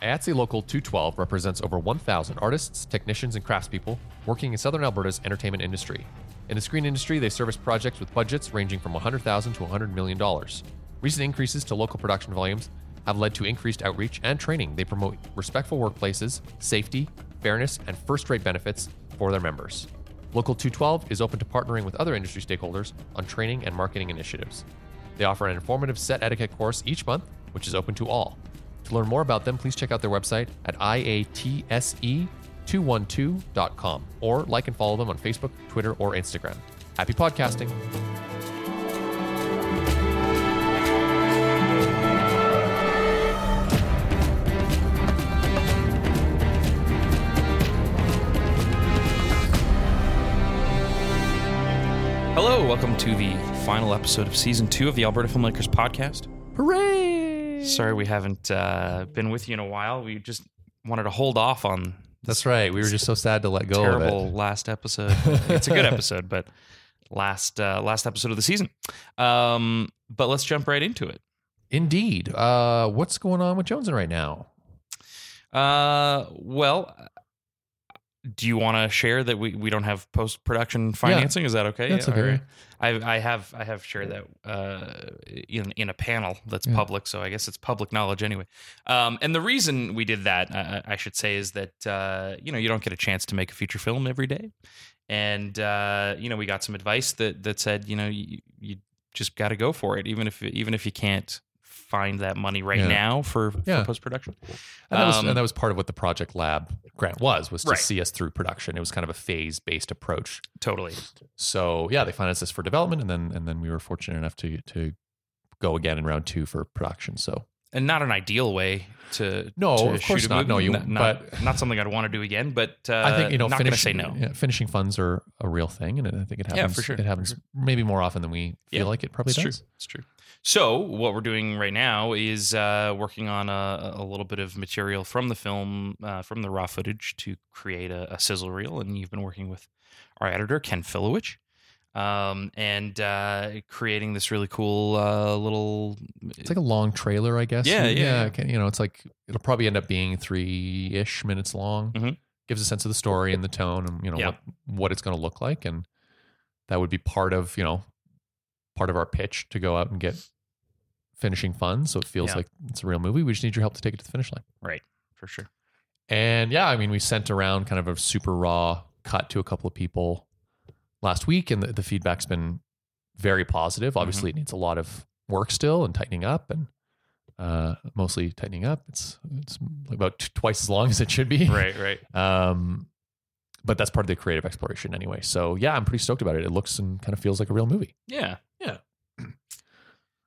IATSE Local 212 represents over 1,000 artists, technicians, and craftspeople working in Southern Alberta's entertainment industry. In the screen industry, they service projects with budgets ranging from 100,000 to $100 million. Recent increases to local production volumes have led to increased outreach and training. They promote respectful workplaces, safety, fairness, and first rate benefits for their members. Local 212 is open to partnering with other industry stakeholders on training and marketing initiatives. They offer an informative set etiquette course each month, which is open to all. To learn more about them, please check out their website at iatse212.com or like and follow them on Facebook, Twitter, or Instagram. Happy podcasting. Hello, welcome to the final episode of season two of the Alberta Filmmakers Podcast. Hooray! Sorry we haven't uh, been with you in a while. We just wanted to hold off on That's right. We were just so sad to let go terrible of it. last episode. it's a good episode, but last uh, last episode of the season. Um, but let's jump right into it. Indeed. Uh, what's going on with Jonesing right now? Uh, well, do you want to share that we, we don't have post production financing? Is that okay? That's okay. right. I I have I have shared that uh, in in a panel that's Yeah. public, so I guess it's public knowledge anyway. Um, and the reason we did that, uh, I should say, is that uh, you know you don't get a chance to make a feature film every day, and uh, you know we got some advice that that said you know you, you just got to go for it, even if even if you can't find that money right Yeah. now for, Yeah. for post production. And that, was, Um, and that was part of what the Project Lab grant was, was to Right. see us through production. It was kind of a phase based approach. Totally. So yeah, they financed us for development, and then and then we were fortunate enough to to go again in round two for production. So and not an ideal way to No, to of course shoot a not. movie. No, you- not, but- not something I'd want to do again. But uh, I think you know not going to finishing say no. yeah, finishing funds are a real thing, and I think it happens. Yeah, for sure, It happens maybe more often than we feel Yeah, like it probably It's does. true. It's true. So what we're doing right now is uh, working on a, a little bit of material from the film, uh, from the raw footage, to create a, a sizzle reel. And you've been working with our editor Ken Filowich. Um, and uh, creating this really cool uh, little It's like a long trailer, I guess. Yeah, And, yeah, yeah. okay, You know, it's like it'll probably end up being three ish minutes long. Mhm. Gives a sense of the story and the tone, and you know Yeah. what what it's going to look like, and that would be part of you know part of our pitch to go out and get finishing funds, so it feels Yeah. like it's a real movie. We just need your help to take it to the finish line. right for sure. And yeah, I mean, we sent around kind of a super raw cut to a couple of people last week, and the, the feedback's been very positive. Mm-hmm. Obviously, it needs a lot of work still and tightening up, and uh, mostly tightening up. It's it's about t- twice as long as it should be. Right, right. Um, but that's part of the creative exploration anyway. So yeah, I'm pretty stoked about it. It looks and kind of feels like a real movie. Yeah.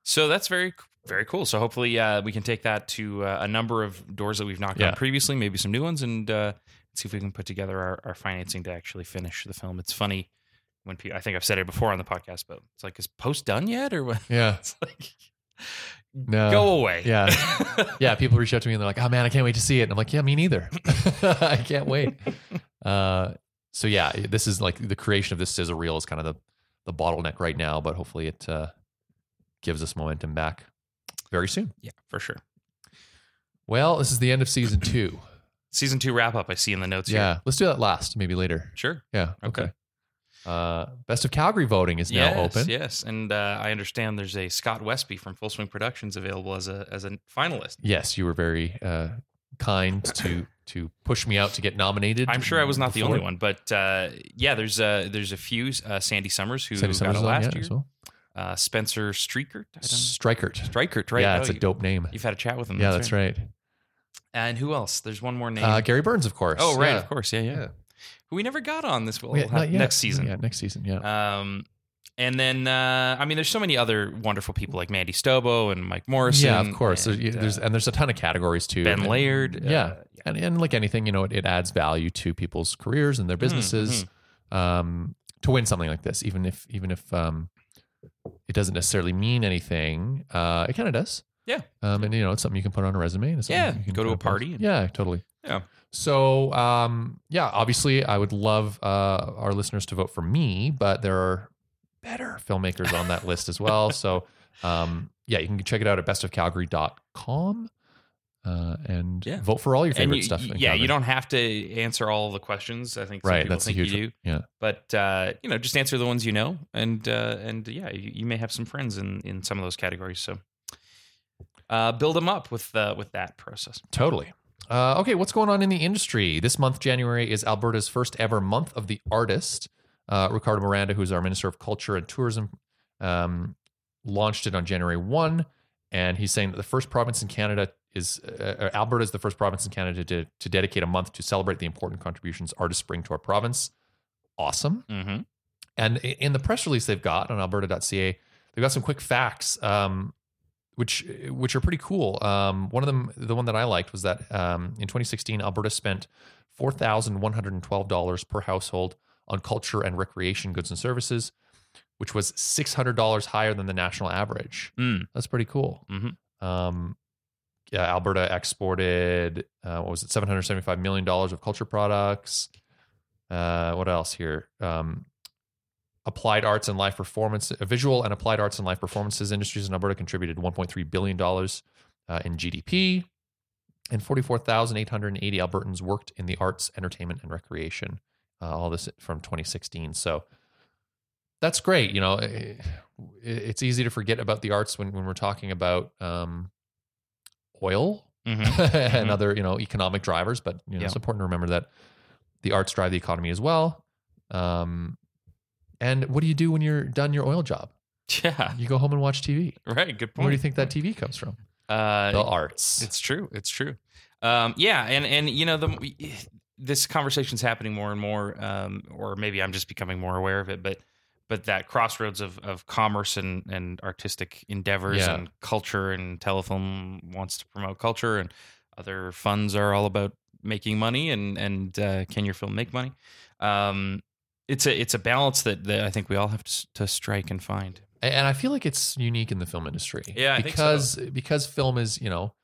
So that's very very cool. So hopefully uh, we can take that to uh, a number of doors that we've knocked Yeah. on previously, maybe some new ones, and uh, see if we can put together our, our financing to actually finish the film. It's funny when people, I think I've said it before on the podcast, but it's like, is post done yet, or what? Yeah. It's like, No. go away. yeah. yeah, people reach out to me and they're like, "Oh man, I can't wait to see it." And I'm like, "Yeah, me neither. I can't wait." Uh, so yeah, this is like the creation of this sizzle reel is kind of the the bottleneck right now, but hopefully it uh, gives us momentum back very soon. yeah, for sure. Well, this is the end of season two. Season two wrap up. I see in the notes. yeah, Here. let's do that last, maybe later. Sure. Yeah, Okay. okay. Uh, Best of Calgary voting is now yes, open. Yes, and uh, I understand there's a Scott Westby from Full Swing Productions available as a as a finalist. Yes, you were very uh, kind to to push me out to get nominated. I'm sure I was not the only one, but uh, yeah, there's uh, there's a few. Uh, Sandy Summers who Sandy got Summers it is on, last yeah, year. well. Uh, Spencer Streakert, Strikert. Strikert, right? Yeah, Oh, it's a you- dope name. You've had a chat with him. Yeah, that's right. And who else? There's one more name. Uh, Gary Burns, of course. oh, right, Yeah. of course. Yeah, yeah. Yeah. Who we never got on this. Will Yeah, have not yet. next season. Yeah, next season. Yeah. Um, and then uh, I mean, there's so many other wonderful people like Mandy Stobo and Mike Morrison. yeah, of course. and, there's, there's uh, and there's a ton of categories too. Ben And- Laird. Yeah. uh, And, and like anything, you know, it, it adds value to people's careers and their businesses um, to win something like this. Even if even if um, it doesn't necessarily mean anything, uh, it kind of does. Yeah. Um, and you know, it's something you can put on a resume. And Yeah, you can go to a party and- Yeah, totally. Yeah. So, um, yeah, obviously, I would love uh, our listeners to vote for me, but there are better filmmakers on that list as well. So, um, yeah, you can check it out at bestofcalgary.com. uh, and Yeah. vote for all your favorite you- stuff. yeah, you don't have to answer all the questions. I think some Right, people that's think huge you do. yeah. but uh, you know, just answer the ones you know, and uh, and yeah, you, you may have some friends in in some of those categories. So uh, build them up with uh, with that process. Totally. Uh, okay, what's going on in the industry? This month, January, is Alberta's first ever month of the artist. Uh, Ricardo Miranda, who's our Minister of Culture and Tourism, um, launched it on January 1. And he's saying that the first province in Canada is uh, Alberta is the first province in Canada to, to dedicate a month to celebrate the important contributions artists bring to our province. Awesome. Mm-hmm. And in the press release they've got on alberta.ca, they've got some quick facts, um, which which are pretty cool. Um, one of them, the one that I liked, was that um, in 2016, Alberta spent four thousand one hundred and twelve dollars per household on culture and recreation goods and services, which was six hundred dollars higher than the national average. Mm. That's pretty cool. Mhm. Um, yeah, Alberta exported uh, what was it, seven hundred seventy-five million dollars of culture products. Uh, what else here? Um, applied arts and live performance, uh, visual and applied arts and live performances industries in Alberta contributed one point three billion dollars uh, in GDP, and forty-four thousand eight hundred and eighty Albertans worked in the arts, entertainment, and recreation. Uh, all this from 2016. So that's great. You know, eh, it's easy to forget about the arts when, when we're talking about um, oil hmm and other you know economic drivers. But you know, it's important to remember that the arts drive the economy as well. Um, and what do you do when you're done your oil job? Yeah, You go home and watch TV. right. Good point. Where do you think that TV comes from? Uh, The arts. It's true. It's true. Um, yeah, and and you know the this conversation's happening more and more, um, or maybe I'm just becoming more aware of it. But but that crossroads of of commerce and and artistic endeavors Yeah. and culture and telefilm wants to promote culture and other funds are all about making money and and uh, can your film make money? Um, it's a it's a balance that, that I think we all have to, to strike and find. and I feel like it's unique in the film industry. Yeah, I think so. because because film is you know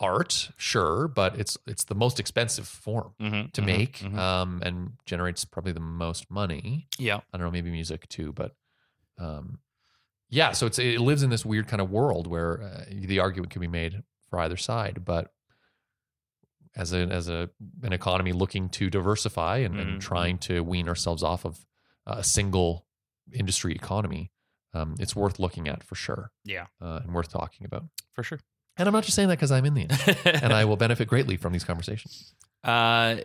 art, sure, but it's it's the most expensive form Mm-hmm, to make, um, and generates probably the most money. yeah, I don't know, maybe music too, but um, yeah. So it's it lives in this weird kind of world where uh, the argument can be made for either side, but as a as a an economy looking to diversify and, and trying to wean ourselves off of a single industry economy, um, it's worth looking at for sure, yeah, uh, and worth talking about. for sure. And I'm not just saying that because I'm in the industry, and I will benefit greatly from these conversations. Uh,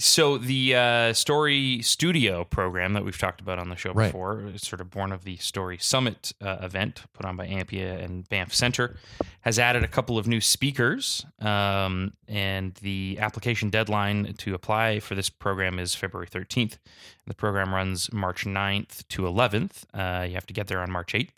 so the uh, Story Studio program that we've talked about on the show Right. before, is sort of born of the Story Summit uh, event put on by Ampia and Banff Center, has added a couple of new speakers. Um, and the application deadline to apply for this program is February 13th. The program runs March 9th to 11th. Uh, you have to get there on March 8th.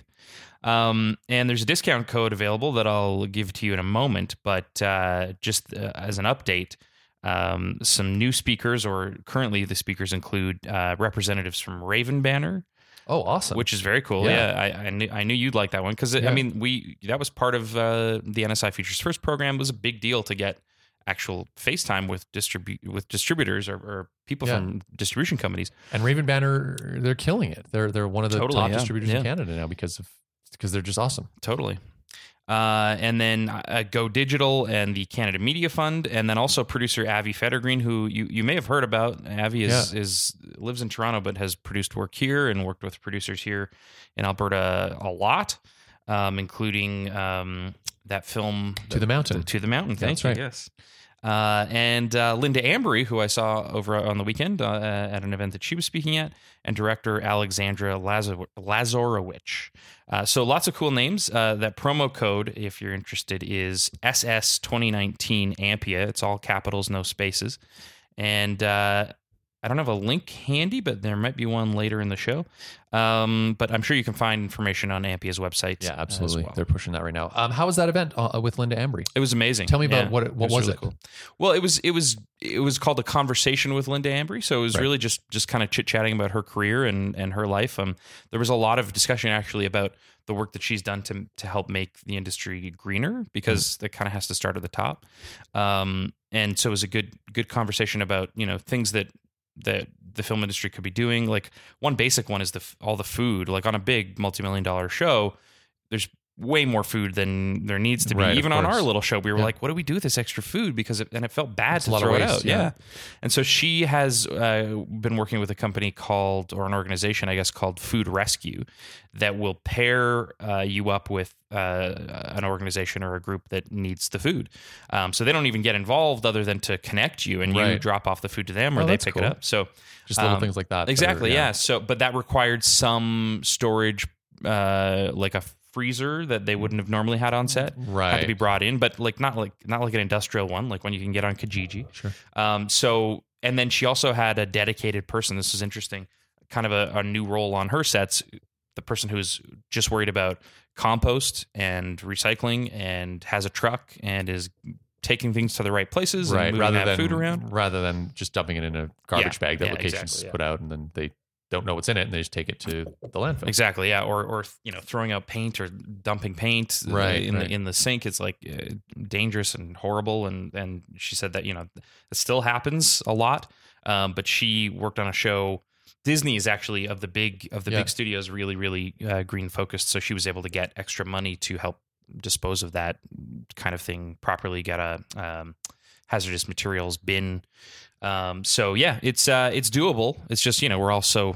Um, and there's a discount code available that I'll give to you in a moment. But uh, just uh, as an update, um, some new speakers, or currently the speakers include uh, representatives from Raven Banner, Oh, awesome! which is very cool. Yeah. Yeah, I, I knew I knew you'd like that one because Yeah. I mean we that was part of uh, the NSI Features First program. It was a big deal to get actual FaceTime with distribute with distributors or, or people Yeah. from distribution companies. And Raven Banner, they're killing it. They're they're one of the Totally, top yeah, distributors yeah. in Canada now because of because they're just awesome. Totally. Uh, and then uh, Go Digital and the Canada Media Fund, and then also producer Avi Federgreen, who you, you may have heard about. Avi is, is lives in Toronto, but has produced work here and worked with producers here in Alberta a lot, um, including um, that film To the Mountain. To the Mountain. Thank That's you. right. Yes. Uh, and uh, Linda Ambry, who I saw over on the weekend uh, at an event that she was speaking at, and director Alexandra Lazar- Lazarowich. Uh, so lots of cool names. Uh, that promo code, if you're interested, is SS2019 Ampia. It's all capitals, no spaces. And I don't have a link handy, but there might be one later in the show. Um, but I'm sure you can find information on Ampia's website. Yeah, absolutely. well. They're pushing that right now. Um, how was that event uh, with Linda Ambry? It was amazing. Tell me about Yeah, what it- what was really it? Well, it was it was it was called a conversation with Linda Ambry. So it was Right. really just just kind of chit chatting about her career and and her life. Um, there was a lot of discussion actually about the work that she's done to to help make the industry greener because that kind of has to start at the top. Um, and so it was a good good conversation about you know things that that the film industry could be doing. Like one basic one is the all the food. Like on a big multi million dollar show, there's way more food than there needs to be. Right, Even on our little show, we were Yeah. like, "What do we do with this extra food?" Because it, and it felt bad to a lot of throw it out. yeah. Yeah. and so she has uh, been working with a company called, or an organization, I guess, called Food Rescue, that will pair uh, you up with uh, an organization or a group that needs the food. Um, so they don't even get involved other than to connect you, and you drop off the food to them, or Oh, they pick cool. it up. So Just little Um, things like that. that are- Exactly. yeah. So, but that required some storage, uh, like a freezer that they wouldn't have normally had on set. right. Had to be brought in, but like not like not like an industrial one, like one you can get on Kijiji. Sure. Um. So, and then she also had a dedicated person. This is interesting. Kind of a, a new role on her sets. The person who's just worried about compost and recycling and has a truck and is taking things to the right places and Right. moving Rather that than food around. rather than just dumping it in a garbage Yeah, bag that yeah, locations exactly, yeah. put out and then they don't know what's in it and they just take it to the landfill. Exactly, yeah, or or you know, throwing out paint or dumping paint uh, Right, in right. the in the sink. It's like uh, dangerous and horrible. And and she said that you know it still happens a lot. Um, but she worked on a show. Disney is actually of the big of the Yeah. big studios really really uh, green focused. So she was able to get extra money to help dispose of that kind of thing properly. Get a um, hazardous materials bin. Um, so yeah, it's uh, it's doable. It's just you know we're also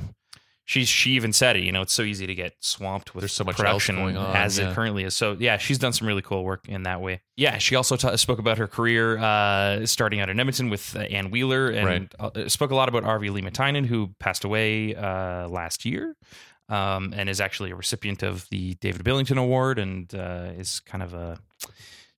she she even said it. You know, it's so easy to get swamped with There's so much production going on, as yeah. it currently is. So yeah, she's done some really cool work in that way. Yeah, she also ta spoke about her career uh, starting out in Edmonton with uh, Anne Wheeler, and Right. uh, spoke a lot about Arvi Liimatainen, who passed away uh, last year. Um, and is actually a recipient of the David Billington Award, and uh, is kind of a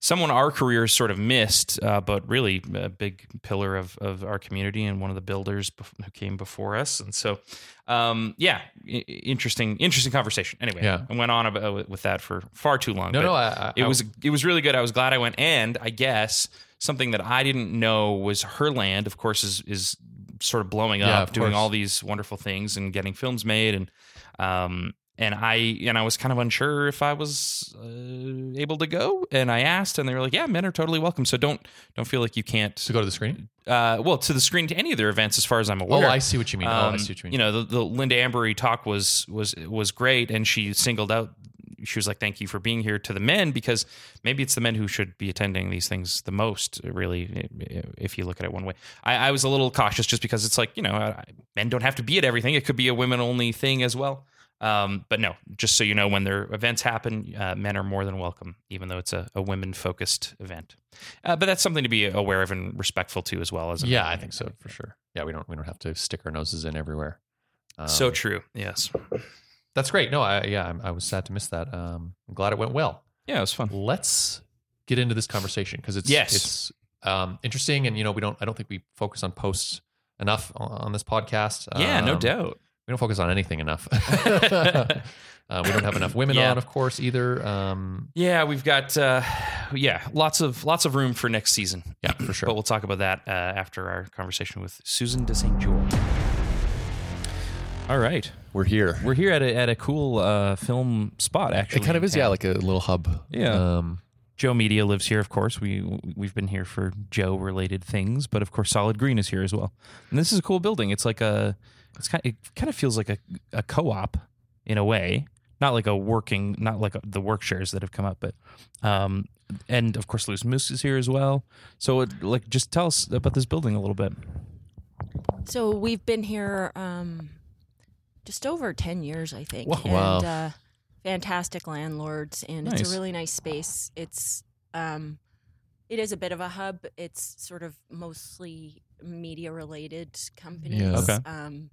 someone our careers sort of missed, uh, but really a big pillar of, of our community and one of the builders who came before us. And so, um, yeah, I- interesting, interesting conversation. Anyway, Yeah. I went on about, with that for far too long. No, no, I, I, it was it was really good. I was glad I went, and I guess something that I didn't know was Herland. Of course, is is sort of blowing Yeah, up, of doing all these wonderful things and getting films made, and um, and I and I was kind of unsure if I was uh, able to go, and I asked, and they were like, "Yeah, men are totally welcome." So don't don't feel like you can't. to go to the screen. Uh, well, to the screen to any of their events, as far as I'm Oh, aware. I see what you mean. oh, I Um, see what you mean. You know, the, the Linda Ambery talk was was was great, and she singled out. She was like, "Thank you for being here to the men because maybe it's the men who should be attending these things the most. Really, if you look at it one way, I, I was a little cautious just because it's like you know, men don't have to be at everything. It could be a women only thing as well. Um, but no, just so you know, when their events happen, uh, men are more than welcome, even though it's a, a women focused event. Uh, but that's something to be aware of and respectful to as well as yeah. I think so for sure. Yeah, we don't we don't have to stick our noses in everywhere. Um, So true. Yes. that's great. No, I yeah, I'm, I was sad to miss that. Um, I'm glad it went well. Yeah, it was fun. Let's get into this conversation because it's Yes. it's um, interesting, and you know we don't I don't think we focus on posts enough on, on this podcast. Yeah, no Um, doubt. We don't focus on anything enough. uh, we don't have enough women Yeah. on, of course, either. Um, Yeah, we've got uh, yeah lots of lots of room for next season. yeah, for sure. But we'll talk about that uh, after our conversation with Susan de St. Jorre. All right, We're here. we're here at a at a cool uh, film spot. Actually, It kind of in is, yeah, like a little hub. Yeah. Um, Joe Media lives here, of course. We we've been here for Joe related things, but of course, Solid Green is here as well. And this is a cool building. It's like a it's kind it kind of feels like a a co op in a way, not like a working, not like the work shares that have come up, but um, and of course, Loose Moose is here as well. So, it, like, just tell us about this building a little bit. So we've been here um, just over 10 years, I think. Wow. And Wow. uh, fantastic landlords, and it's a really nice space. It's um, it is a bit of a hub. It's sort of mostly media related companies. Yeah. Okay. Um,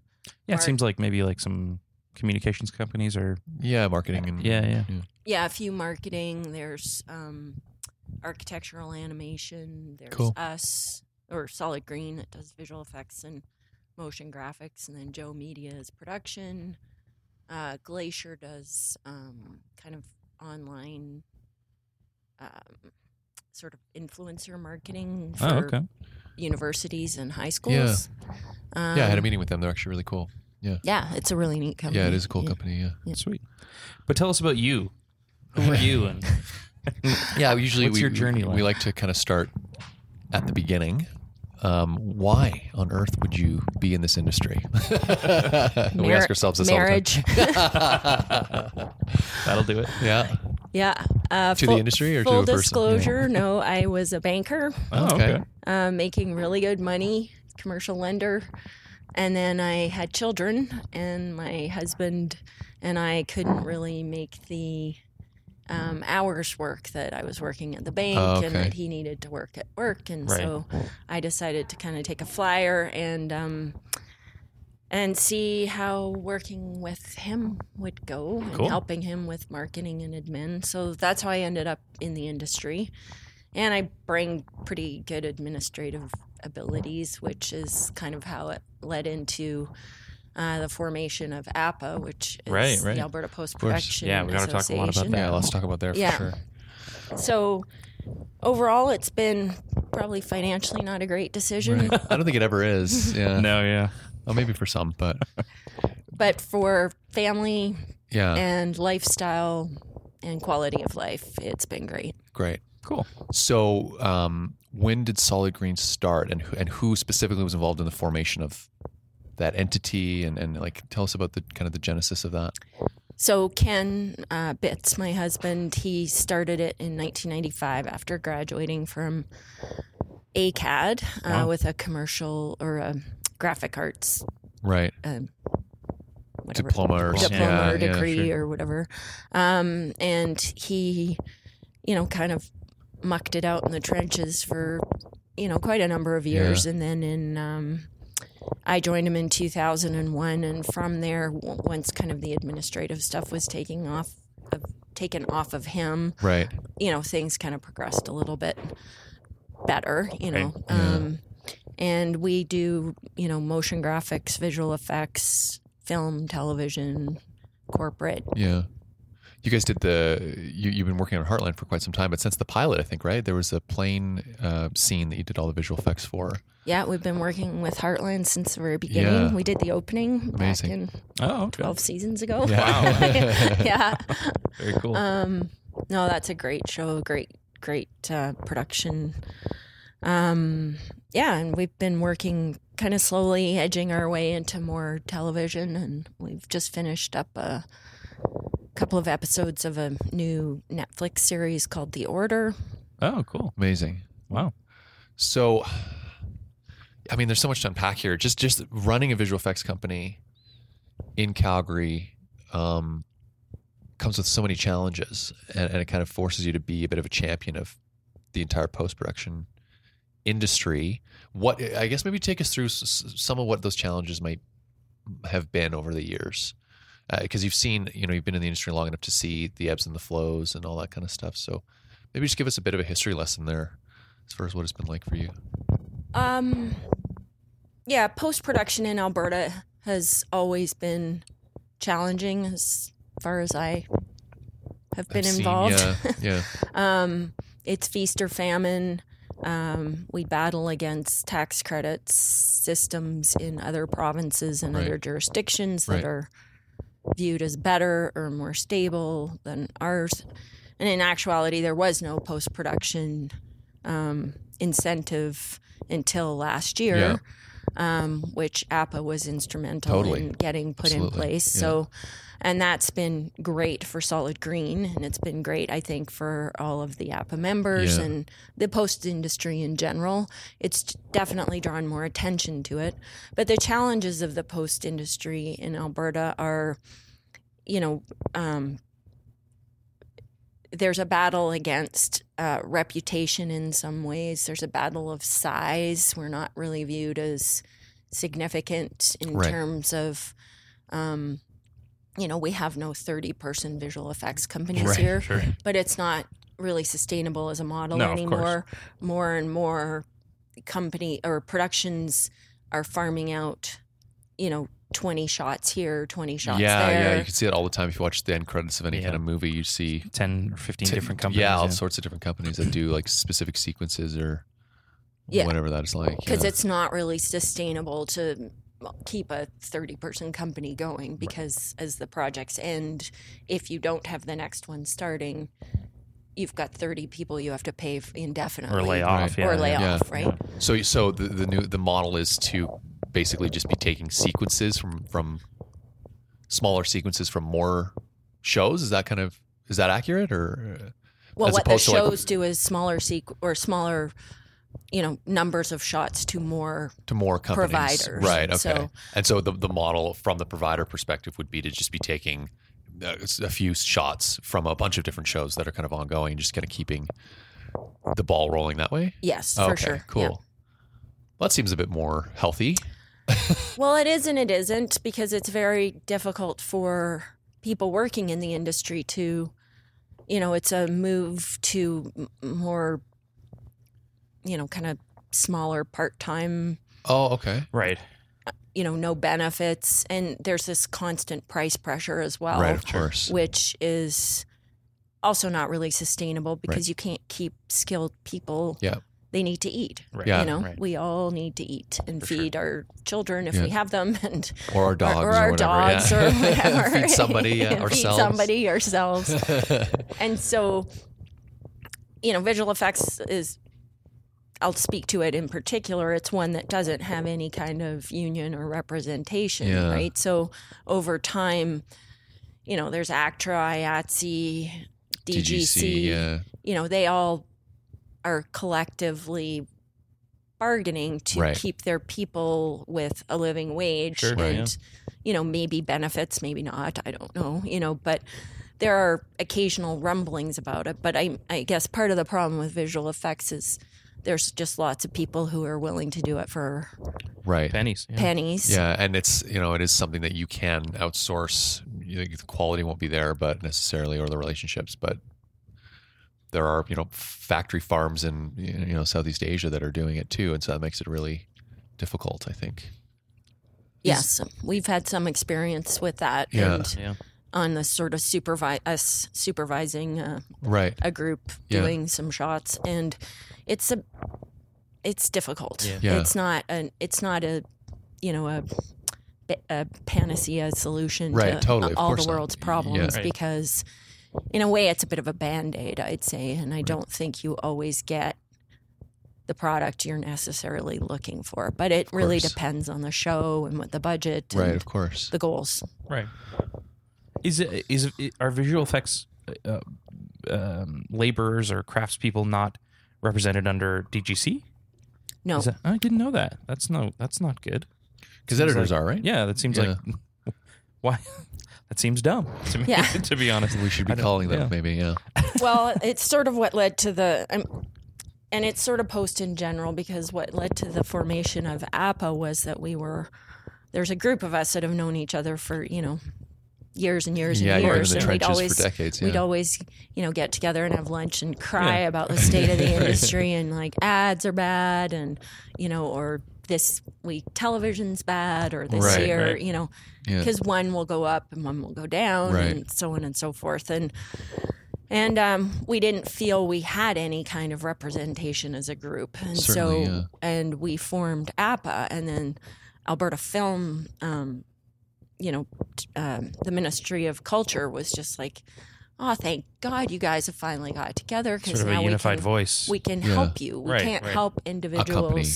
Yeah, it seems like maybe like some communications companies or yeah, marketing and Yeah, yeah. yeah, a few marketing. There's um, architectural animation. There's Cool. us or Solid Green that does visual effects and motion graphics, and then Joe Media is production. Uh, Glacier does um, kind of online, um, sort of influencer marketing for oh, okay. Universities and high schools. Um, Yeah, I had a meeting with them. They're actually really cool. Yeah, Yeah, it's a really neat company. Yeah, it is a cool Yeah. company. Yeah. Yeah. Sweet. But tell us about you. Who are you? And Yeah, usually What's we, your journey we, like? like to kind of start at the beginning. Um, why on earth would you be in this industry? we ask ourselves this marriage. that'll do it. all the time. Yeah. Yeah. Uh, To the industry or to full a person? Yeah. disclosure? No, I was a banker, Oh, Okay. okay. uh, making really good money, commercial lender, and then I had children, and my husband and I couldn't really make the um, hours work that I was working at the bank, Oh, and that he needed to work at work, and Right. so I decided to kind of take a flyer and. Um, and see how working with him would go and helping him with marketing and admin. So that's how I ended up in the industry. And I bring pretty good administrative abilities, which is kind of how it led into uh, the formation of APPA, which is Right, right. the Alberta Post Production Yeah, we gotta talk a lot about Association. that. Yeah, let's talk about there for Yeah. sure. So overall, it's been probably financially not a great decision, Right. I don't think it ever is. Yeah. No, yeah. Well, maybe for some, but but for family yeah, and lifestyle and quality of life, it's been great. great. Cool. So, um, when did Solid Green start, and who, and who specifically was involved in the formation of that entity, and, and like tell us about the kind of the genesis of that? So Ken uh, Bitts, my husband, he started it in 1995 after graduating from ACAD uh, Wow. with a commercial or a graphic arts Right, um, whatever diploma or Diploma. diploma yeah, or yeah, degree sure. or whatever. Um, and he, you know, kind of mucked it out in the trenches for, you know, quite a number of years. And then in, um, I joined him in 2001. And from there, once kind of the administrative stuff was taking off, of, taken off of him, right, you know, things kind of progressed a little bit better, you know. Right. Yeah. Um, and we do, you know, motion graphics, visual effects, film, television, corporate. yeah. You guys did the you you've been working on Heartland for quite some time, but since the pilot, I think right there was a plane uh, scene that you did all the visual effects for. Yeah, we've been working with Heartland since the very beginning. Yeah. We did the opening Amazing. back in Oh, okay. 12 seasons ago. Yeah. yeah. Very cool. Um, no, that's a great show. Great, great uh, production. Um, yeah, and we've been working kind of slowly edging our way into more television, and we've just finished up a couple of episodes of a new Netflix series called The Order. oh, cool. Amazing. Wow. So, I mean, there's so much to unpack here. Just just running a visual effects company in Calgary um, comes with so many challenges, and, and it kind of forces you to be a bit of a champion of the entire post production industry. What I guess maybe take us through some of what those challenges might have been over the years, because you've seen, you know, you've been in the industry long enough to see the ebbs and the flows and all that kind of stuff. So, maybe just give us a bit of a history lesson there as far as what it's been like for you. Um, yeah, post production in Alberta has always been challenging as far as I have been I've seen- involved. yeah, yeah, um, it's feast or famine. Um, we battle against tax credits systems in other provinces and Right. other jurisdictions that Right. are viewed as better or more stable than ours. And in actuality, there was no post production um, incentive until last year, Yeah. um, which APPA was instrumental Totally. in getting put Absolutely. in place. Yeah. So, and that's been great for Solid Green, and it's been great, I think, for all of the APPA members Yeah. and the post industry in general. It's definitely drawn more attention to it. But the challenges of the post industry in Alberta are, you know, um, there's a battle against uh, reputation in some ways. There's a battle of size. We're not really viewed as significant in Right. terms of, um, you know, we have no 30 person visual effects companies Right, here, Sure. but it's not really sustainable as a model No, of course. anymore. More and more company or productions are farming out, you know, 20 shots here, 20 shots yeah, there. yeah. Yeah, you can see it all the time if you watch the end credits of any Yeah. kind of movie. You see 10 or 15 t- different companies. Yeah, all sorts of different companies that do like specific sequences or Yeah. whatever that is like. because yeah. it's not really sustainable to keep a 30 person company going because as the projects end if you don't have the next one starting you've got 30 people you have to pay indefinitely Or lay off. Right. Yeah, or lay yeah. off right so. So the the new the model is to basically just be taking sequences from from smaller sequences from more shows. Is that kind of Is that accurate or? Uh, well, as what the opposed to, like- shows do is smaller sequ- or smaller, you know, numbers of shots to more. to more companies. Providers. Right. Okay. So- and so the the model from the provider perspective would be to just be taking uh, a few shots from a bunch of different shows that are kind of ongoing, just kind of keeping the ball rolling that way. Yes, for okay. sure. Cool. Yeah. Well, that seems a bit more healthy. Well, it is and it isn't because it's very difficult for people working in the industry to, you know, it's a move to more, you know, kind of smaller part time, Oh, okay. Right. you know, no benefits. And there's this constant price pressure as well, right. Of course. which is also not really sustainable because you can't keep skilled people. Yeah. They need to eat. Right. Yeah. You know, Right. we all need to eat and For sure. feed our children if Yeah. we have them, and Or our dogs. or, or our whatever. dogs yeah. or whatever. Feed somebody. Yeah, uh, Feed somebody ourselves. and so, you know, visual effects is. I'll speak to it in particular. It's one that doesn't have any kind of union or representation, Yeah. right? So over time, you know, there's ACTRA, IATSE, DGC, DGC. Yeah. you know, they all are collectively bargaining to Right. keep their people with a living wage Sure, Right. and you know maybe benefits maybe not i don't know you know but there are occasional rumblings about it but i i guess part of the problem with visual effects is there's just lots of people who are willing to do it for Right. Pennies. Yeah. pennies Yeah, and it's you know it is something that you can outsource. You know, the quality won't be there, but necessarily or the relationships, but there are you know factory farms in you know Southeast Asia that are doing it too, and so that makes it really difficult. I think. yes we've had some experience with that Yeah. and Yeah. on the sort of supervise us supervising uh, Right. a group Yeah. doing some shots and it's a it's difficult Yeah. Yeah. it's not an it's not a you know a a panacea solution Right, to totally, all course the not. world's problems Right. because in a way it's a bit of a band-aid i'd say and i don't think you always get the product you're necessarily looking for but it really course. depends on the show and what the budget and Right. Of course. the goals Right. Is it is it, are visual effects uh, um, laborers or craftspeople not represented under DGC? no that, I didn't know that. That's no. That's not good. Because editors like- are right. Yeah, that seems Yeah. like why. That seems dumb to me. Yeah. to be honest. We should be I calling them yeah. maybe. Yeah. well, it's sort of what led to the, um, and it's sort of post in general because what led to the formation of APPA was that we were, there's a group of us that have known each other for, you know, years and years and years. and we'd always, for decades. Yeah. we'd always, you know, get together and have lunch and cry Yeah. about the state of the industry and like ads are bad and, you know, or this week television's bad or this Right, year, right. you know, because one will go up and one will go down Right. and so on and so forth and and um, we didn't feel we had any kind of representation as a group and Certainly, so and we formed APPA and then Alberta Film um, you know um, the Ministry of Culture was just like oh thank God you guys have finally got together because Sort of now a unified we can, voice. we can Yeah. help you we Right, can't right. help a individuals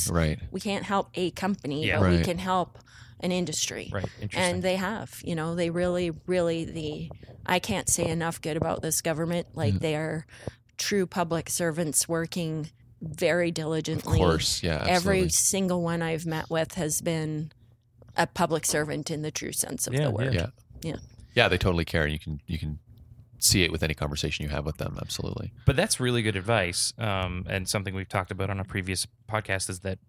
company. Right. we can't help a company Yeah. but we can help an industry right. Interesting. and they have you know they really really the i can't say enough good about this government like they are true public servants working very diligently. Of course. Yeah. Absolutely. every single one i've met with has been a public servant in the true sense of Yeah, the word Yeah. Yeah. Yeah. They totally care. And you can you can see it with any conversation you have with them. Absolutely. But that's really good advice, um, and something we've talked about on a previous podcast is that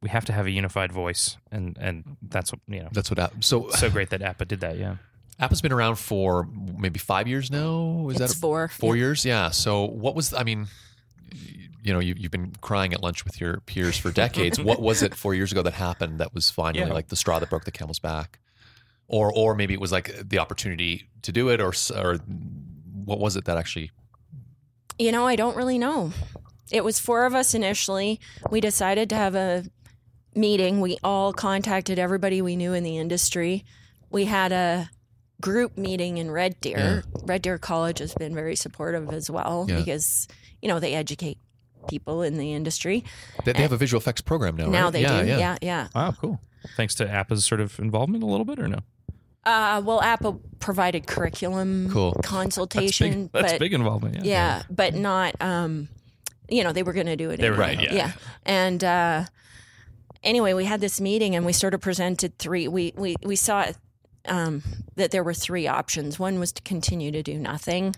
we have to have a unified voice, and and that's what you know. That's what. App, so So great that Appa did that. Yeah. APPA's been around for maybe five years now. Is it's that four four yeah. years? Yeah. So what was? I mean, you know, you, you've been crying at lunch with your peers for decades. what was it four years ago that happened that was finally Yeah. like the straw that broke the camel's back? Or, or maybe it was like the opportunity to do it, or, or what was it that actually? You know, I don't really know. It was four of us initially. We decided to have a meeting. We all contacted everybody we knew in the industry. We had a group meeting in Red Deer. Red Deer College has been very supportive as well Yeah. because, you know, they educate people in the industry. They, they have a visual effects program now. now right? they yeah, do. Yeah. Yeah, yeah. Wow. Cool. Thanks to APPA's sort of involvement a little bit, or no? Uh, well, APPA provided curriculum Cool. That's consultation, big. That's but big involvement. Yeah. yeah, but not. Um, you know, they were going to do it. They were anyway. gonna- yeah. And uh, anyway, we had this meeting, and we sort of presented three. We we we saw um, that there were three options. One was to continue to do nothing.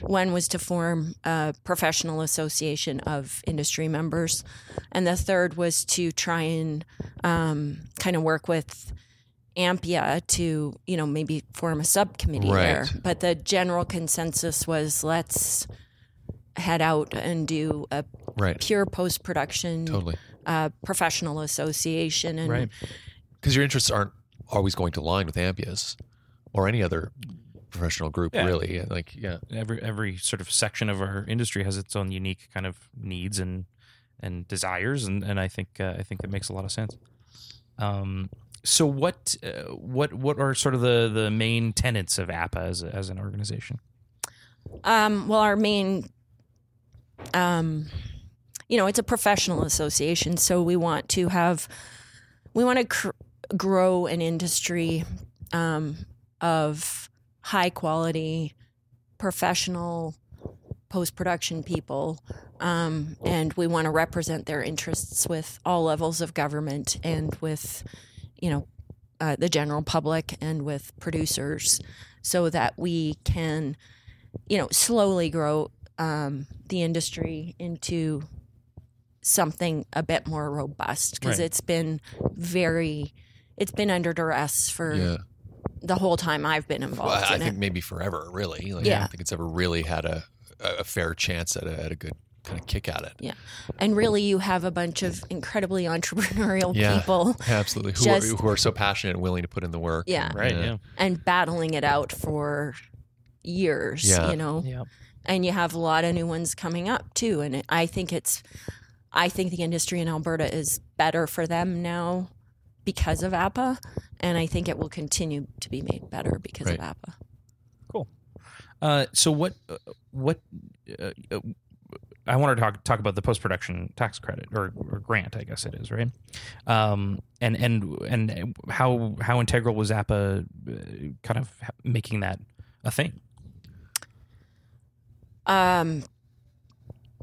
One was to form a professional association of industry members, and the third was to try and um, kind of work with Ampia to, you know, maybe form a subcommittee Right. there. But the general consensus was let's head out and do a Right. pure post production Totally. uh, professional association. And Right. Because your interests aren't always going to line with Ampia's or any other professional group, Yeah. really. Like, yeah. Every every sort of section of our industry has its own unique kind of needs and and desires, and and I think uh, I think that makes a lot of sense. Um. So what uh, what what are sort of the the main tenets of APPA as as an organization? Um, well, our main, um, you know, it's a professional association, so we want to have, we want to cr- grow an industry um, of high quality, professional post production people, um, and we want to represent their interests with all levels of government and with, you know, uh, the general public and with producers, so that we can you know, slowly grow um, the industry into something a bit more robust because Right. it's been very, it's been under duress for Yeah. the whole time I've been Well, involved I in think it. maybe forever, really. Like, I don't think it's ever really had a, a fair chance at a, at a good kind of kick at it. Yeah. And really, you have a bunch of incredibly entrepreneurial Yeah. people Absolutely. Who, Just- are, who are so passionate and willing to put in the work. Yeah. Right. Uh, yeah. and battling it out for years, Yeah. you know. Yeah. and you have a lot of new ones coming up too and i think it's i think the industry in alberta is better for them now because of appa and i think it will continue to be made better because Right. of appa Cool. Uh, so what uh, what uh, uh, I want to talk talk about the post production tax credit or, or grant, I guess it is, right? Um, and and and how how integral was APPA uh, kind of making that a thing? um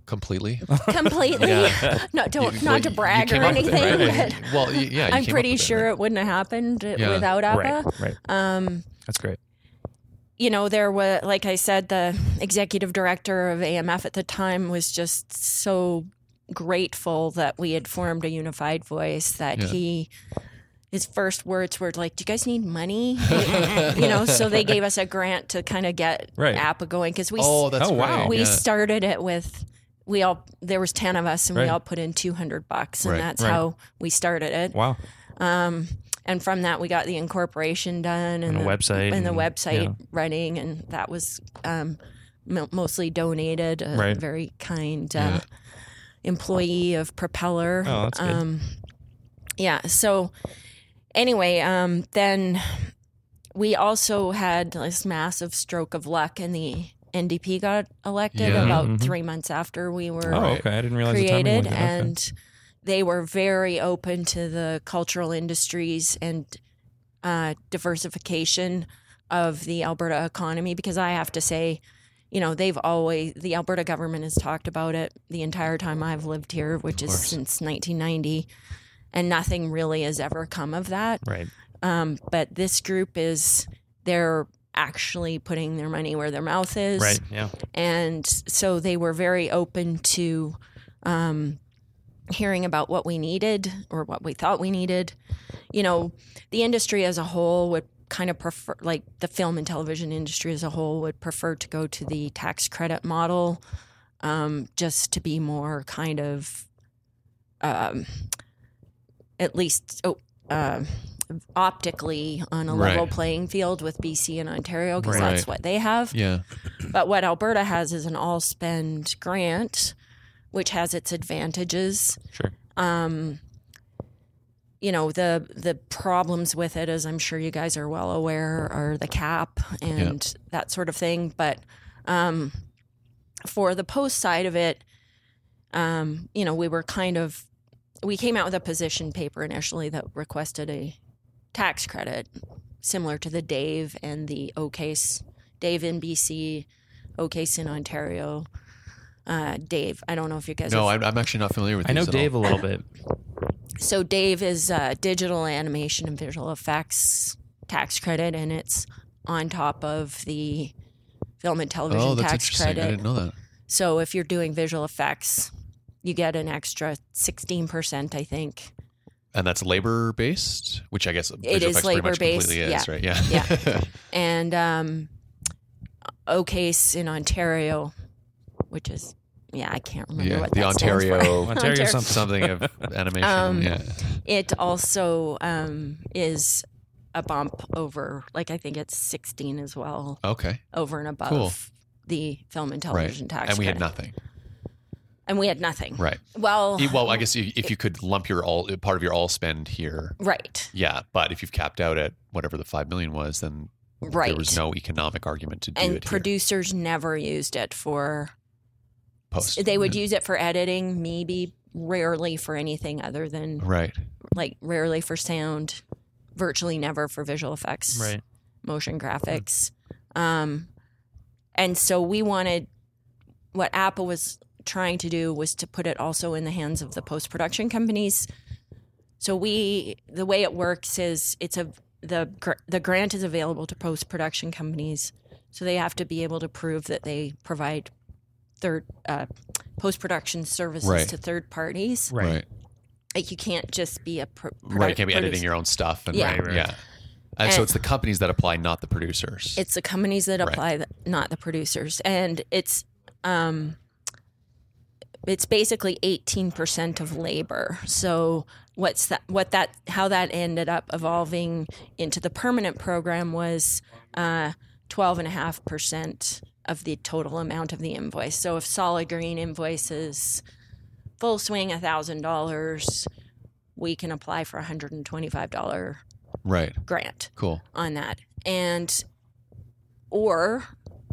Completely. completely Yeah. no don't You- not well, to brag or came up with it, anything right? but well, yeah. i'm pretty with it, sure right? it wouldn't have happened Yeah. without appa Right, right. um That's great. you know, there was, like I said, the executive director of AMF at the time was just so grateful that we had formed a unified voice that Yeah. he, his first words were like, Do you guys need money? you know, so they gave us a grant to kind of get Right. APPA going because we, Oh, that's Oh, wow. we yeah. started it with, we all, there was 10 of us and Right. we all put in 200 bucks and Right. that's Right. how we started it. Wow. Um, and from that, we got the incorporation done and, And the website and the website yeah. running, and that was um, mostly donated. A Right. very kind uh, Yeah. employee of Propeller. Oh, that's good. Um, yeah. So anyway, um, then we also had this massive stroke of luck, in the NDP got elected Yeah. about Mhm. three months after we were Oh, okay. I didn't realize created, that. Okay. and they were very open to the cultural industries and uh, diversification of the Alberta economy. Because I have to say, you know, they've always the Alberta government has talked about it the entire time I've lived here, which is since 1990, and nothing really has ever come of that. right. Um, but this group is they're actually putting their money where their mouth is Right. Yeah. and so they were very open to um, hearing about what we needed or what we thought we needed. You know, the industry as a whole would kind of prefer, like the film and television industry as a whole, would prefer to go to the tax credit model, um, just to be more kind of, um, at least. Oh, uh, optically on a level playing field with BC and Ontario because Right. that's what they have. Yeah. But what Alberta has is an all spend grant, which has its advantages. Sure. Um, you know the the problems with it, as I'm sure you guys are well aware, are the cap and that sort of thing. But um, for the post side of it, um, you know, we were kind of we came out with a position paper initially that requested a tax credit similar to the Dave and the OCASE. Dave in BC, OCASE in Ontario. Uh, Dave, I don't know if you guys. No, are I'm, I'm actually not familiar with. I know these at all. Dave a little bit. So Dave is uh, digital animation and visual effects tax credit, and it's on top of the film and television Oh, that's tax interesting. I credit. didn't know that. So if you're doing visual effects, you get an extra sixteen percent, I think. And that's labor based, which I guess It visual pretty much labor-based, completely is, yeah. right? Yeah. Yeah. And um, OCASE in Ontario, which is yeah, I can't remember yeah. what The that stands for. Ontario Ontario Ontario. something. something of animation. Um, yeah. It also um, is a bump over, like I think it's sixteen as well, Okay. over and above Cool. the film and Right. television tax. And we had credit. nothing. And we had nothing. Right. Well, Well, I guess if if you could lump your all part of your all spend here, right, yeah. But if you've capped out at whatever the five million was, then right. there was no economic argument to do and it here. producers never used it for Post. they would use it for editing maybe rarely for anything other than right. like rarely for sound virtually never for visual effects Right. motion graphics um, and so we wanted what apple was trying to do was to put it also in the hands of the post-production companies so we the way it works is it's a the the grant is available to post-production companies so they have to be able to prove that they provide third uh, post-production services Right. to third parties Right. Right. like you can't just be a pro- Right. You can't be producer. editing your own stuff. And, Yeah. Right, right. Yeah. And, so it's the companies that apply, not the producers. It's the companies that Right. apply, not the producers, and it's um, it's basically eighteen percent of labor. So what's that? What that? How that ended up evolving into the permanent program was uh, twelve and a half percent of the total amount of the invoice. So if Solid Green invoices full swing thousand dollars, we can apply for a hundred and twenty five dollar right. grant Cool. on that. And or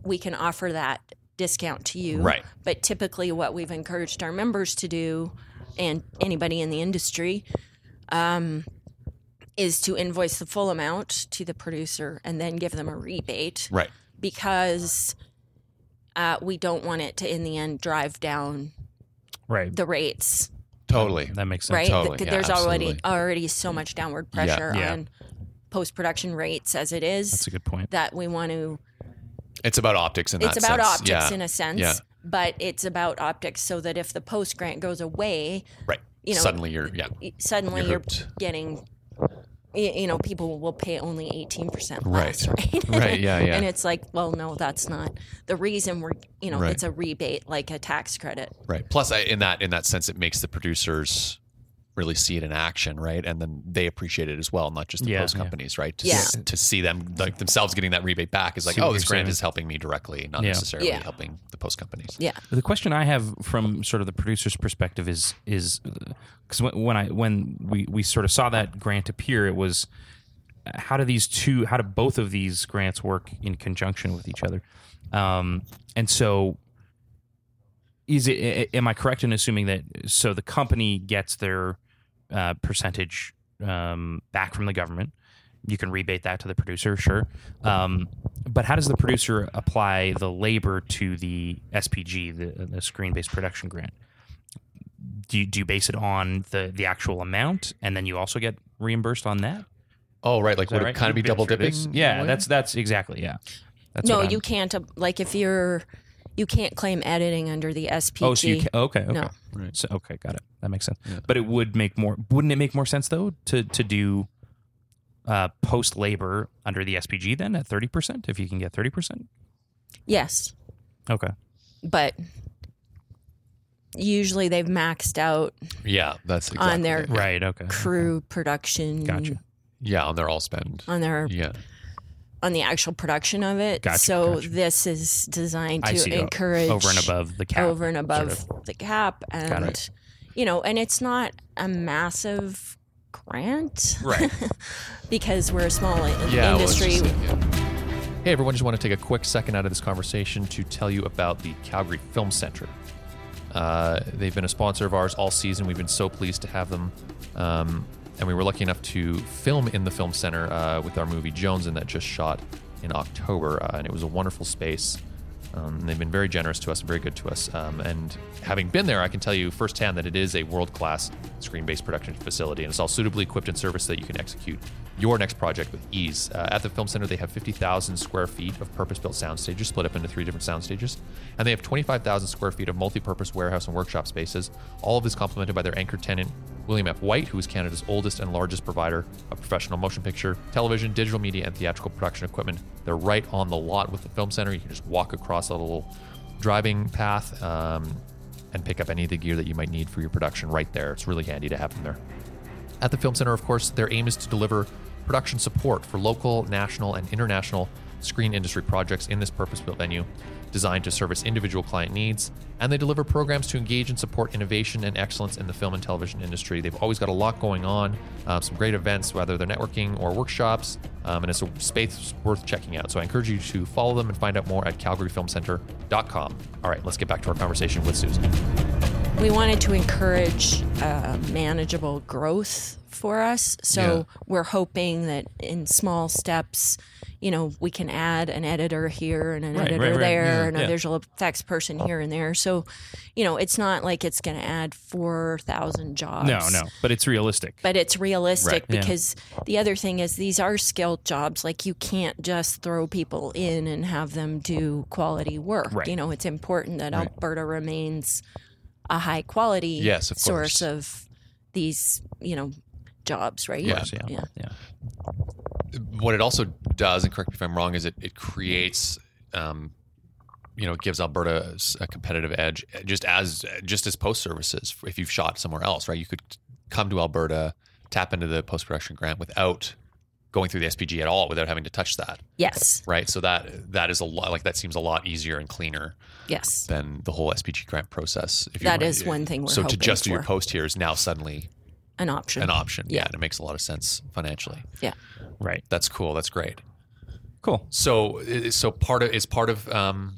we can offer that discount to you. Right. But typically what we've encouraged our members to do and anybody in the industry um, is to invoice the full amount to the producer and then give them a rebate Right. because uh, we don't want it to in the end drive down Right. the rates Totally. That makes sense. right? Totally, Th- yeah, There's already absolutely. already so much downward Yeah, pressure yeah. on post production rates as it is That's a good point. that we want to It's about optics in it's that about sense. optics yeah. in a sense Yeah. but it's about optics so that if the post grant goes away Right. you know, Suddenly you're, yeah. suddenly You're you're, getting you know people will pay only 18% Right. less right Right, yeah, yeah. and it's like well no that's not the reason we're you know Right. it's a rebate like a tax credit Right. Plus, I, in that in that sense, it makes the producers really see it in action, right? And then they appreciate it as well, not just the Yeah, post yeah. companies, right? To, Yeah. s- to see them like themselves getting that rebate back is like, See oh, this grant saying. is helping me directly, not Yeah. necessarily Yeah. helping the post companies. yeah The question I have from sort of the producer's perspective is is because when, when I when we we sort of saw that grant appear, it was uh, how do these two how do both of these grants work in conjunction with each other? Um, and so is it am I correct in assuming that so the company gets their uh, percentage um, back from the government? You can rebate that to the producer, sure. Um, but how does the producer apply the labor to the SPG, the, the screen-based production grant? Do you, do you base it on the, the actual amount, and then you also get reimbursed on that? Oh, right. Like, Is would right? it kind of be double dipping? this? in a Yeah, that's that's exactly yeah. That's no you can't uh, like if you're you can't claim editing under the SPG Oh, so you can, okay, okay. No. Right. So okay, got it. That makes sense. Yeah. But it would make more. Wouldn't it make more sense though to to do uh, post labor under the SPG then at thirty percent if you can get thirty percent? yes Okay. but usually they've maxed out Yeah, that's exactly on their it. Right. Okay. crew production Gotcha. Yeah, on their all spend. on their Yeah. On the actual production of it Gotcha, so gotcha. this is designed I to see. encourage over and above the cap. over and above sort the cap and you know and it's not a massive grant Right. because we're a small Yeah. well, industry just- yeah. Hey everyone, just want to take a quick second out of this conversation to tell you about the Calgary Film Center. Uh, they've been a sponsor of ours all season. We've been so pleased to have them um, and we were lucky enough to film in the film center uh, with our movie Jones, and that just shot in October, uh, and it was a wonderful space. Um, they've been very generous to us very good to us. Um, and having been there, I can tell you firsthand that it is a world class screen based production facility, and it's all suitably equipped and serviced that you can execute your next project with ease. Uh, at the Film Center, they have 50,000 square feet of purpose built sound stages split up into three different sound stages, and they have 25,000 square feet of multi purpose warehouse and workshop spaces. All of this complemented by their anchor tenant, William F. White, who is Canada's oldest and largest provider of professional motion picture, television, digital media, and theatrical production equipment. They're right on the lot with the Film Center. You can just walk across a little driving path um, and pick up any of the gear that you might need for your production right there. It's really handy to have them there. At the Film Center, of course, their aim is to deliver production support for local, national, and international screen industry projects in this purpose built venue designed to service individual client needs. And they deliver programs to engage and support innovation and excellence in the film and television industry. They've always got a lot going on, uh, some great events, whether they're networking or workshops, um, and it's a space worth checking out. So I encourage you to follow them and find out more at calgaryfilmcenter.com. All right, let's get back to our conversation with Susan. We wanted to encourage uh, manageable growth for us. So Yeah. we're hoping that in small steps, you know, we can add an editor here and an Right, editor right, right. there Yeah, and a yeah. visual effects person here and there. So, you know, it's not like it's going to add 4,000 jobs. No, no, but it's realistic. But it's realistic because the other thing is these are skilled jobs. Like you can't just throw people in and have them do quality work. Right. You know, it's important that. Alberta remains a high quality Yes, of source course. of these, you know, jobs, right? Yeah. yeah, Yeah. yeah. what it also does, and correct me if I'm wrong, is it it creates, um, you know, it gives Alberta a competitive edge, just as just as post services. If you've shot somewhere else, right, you could come to Alberta, tap into the post production grant without going through the SPG at all, without having to touch that, Yes. right? So that that is a lot like that seems a lot easier and cleaner Yes. than the whole SPG grant process. If you That wanna- one thing we're so to hoping just do your post here is now suddenly An option. an option. Yeah, Yeah. and it makes a lot of sense financially. Yeah. Right. That's cool. That's great. Cool. So, so part of is part of um,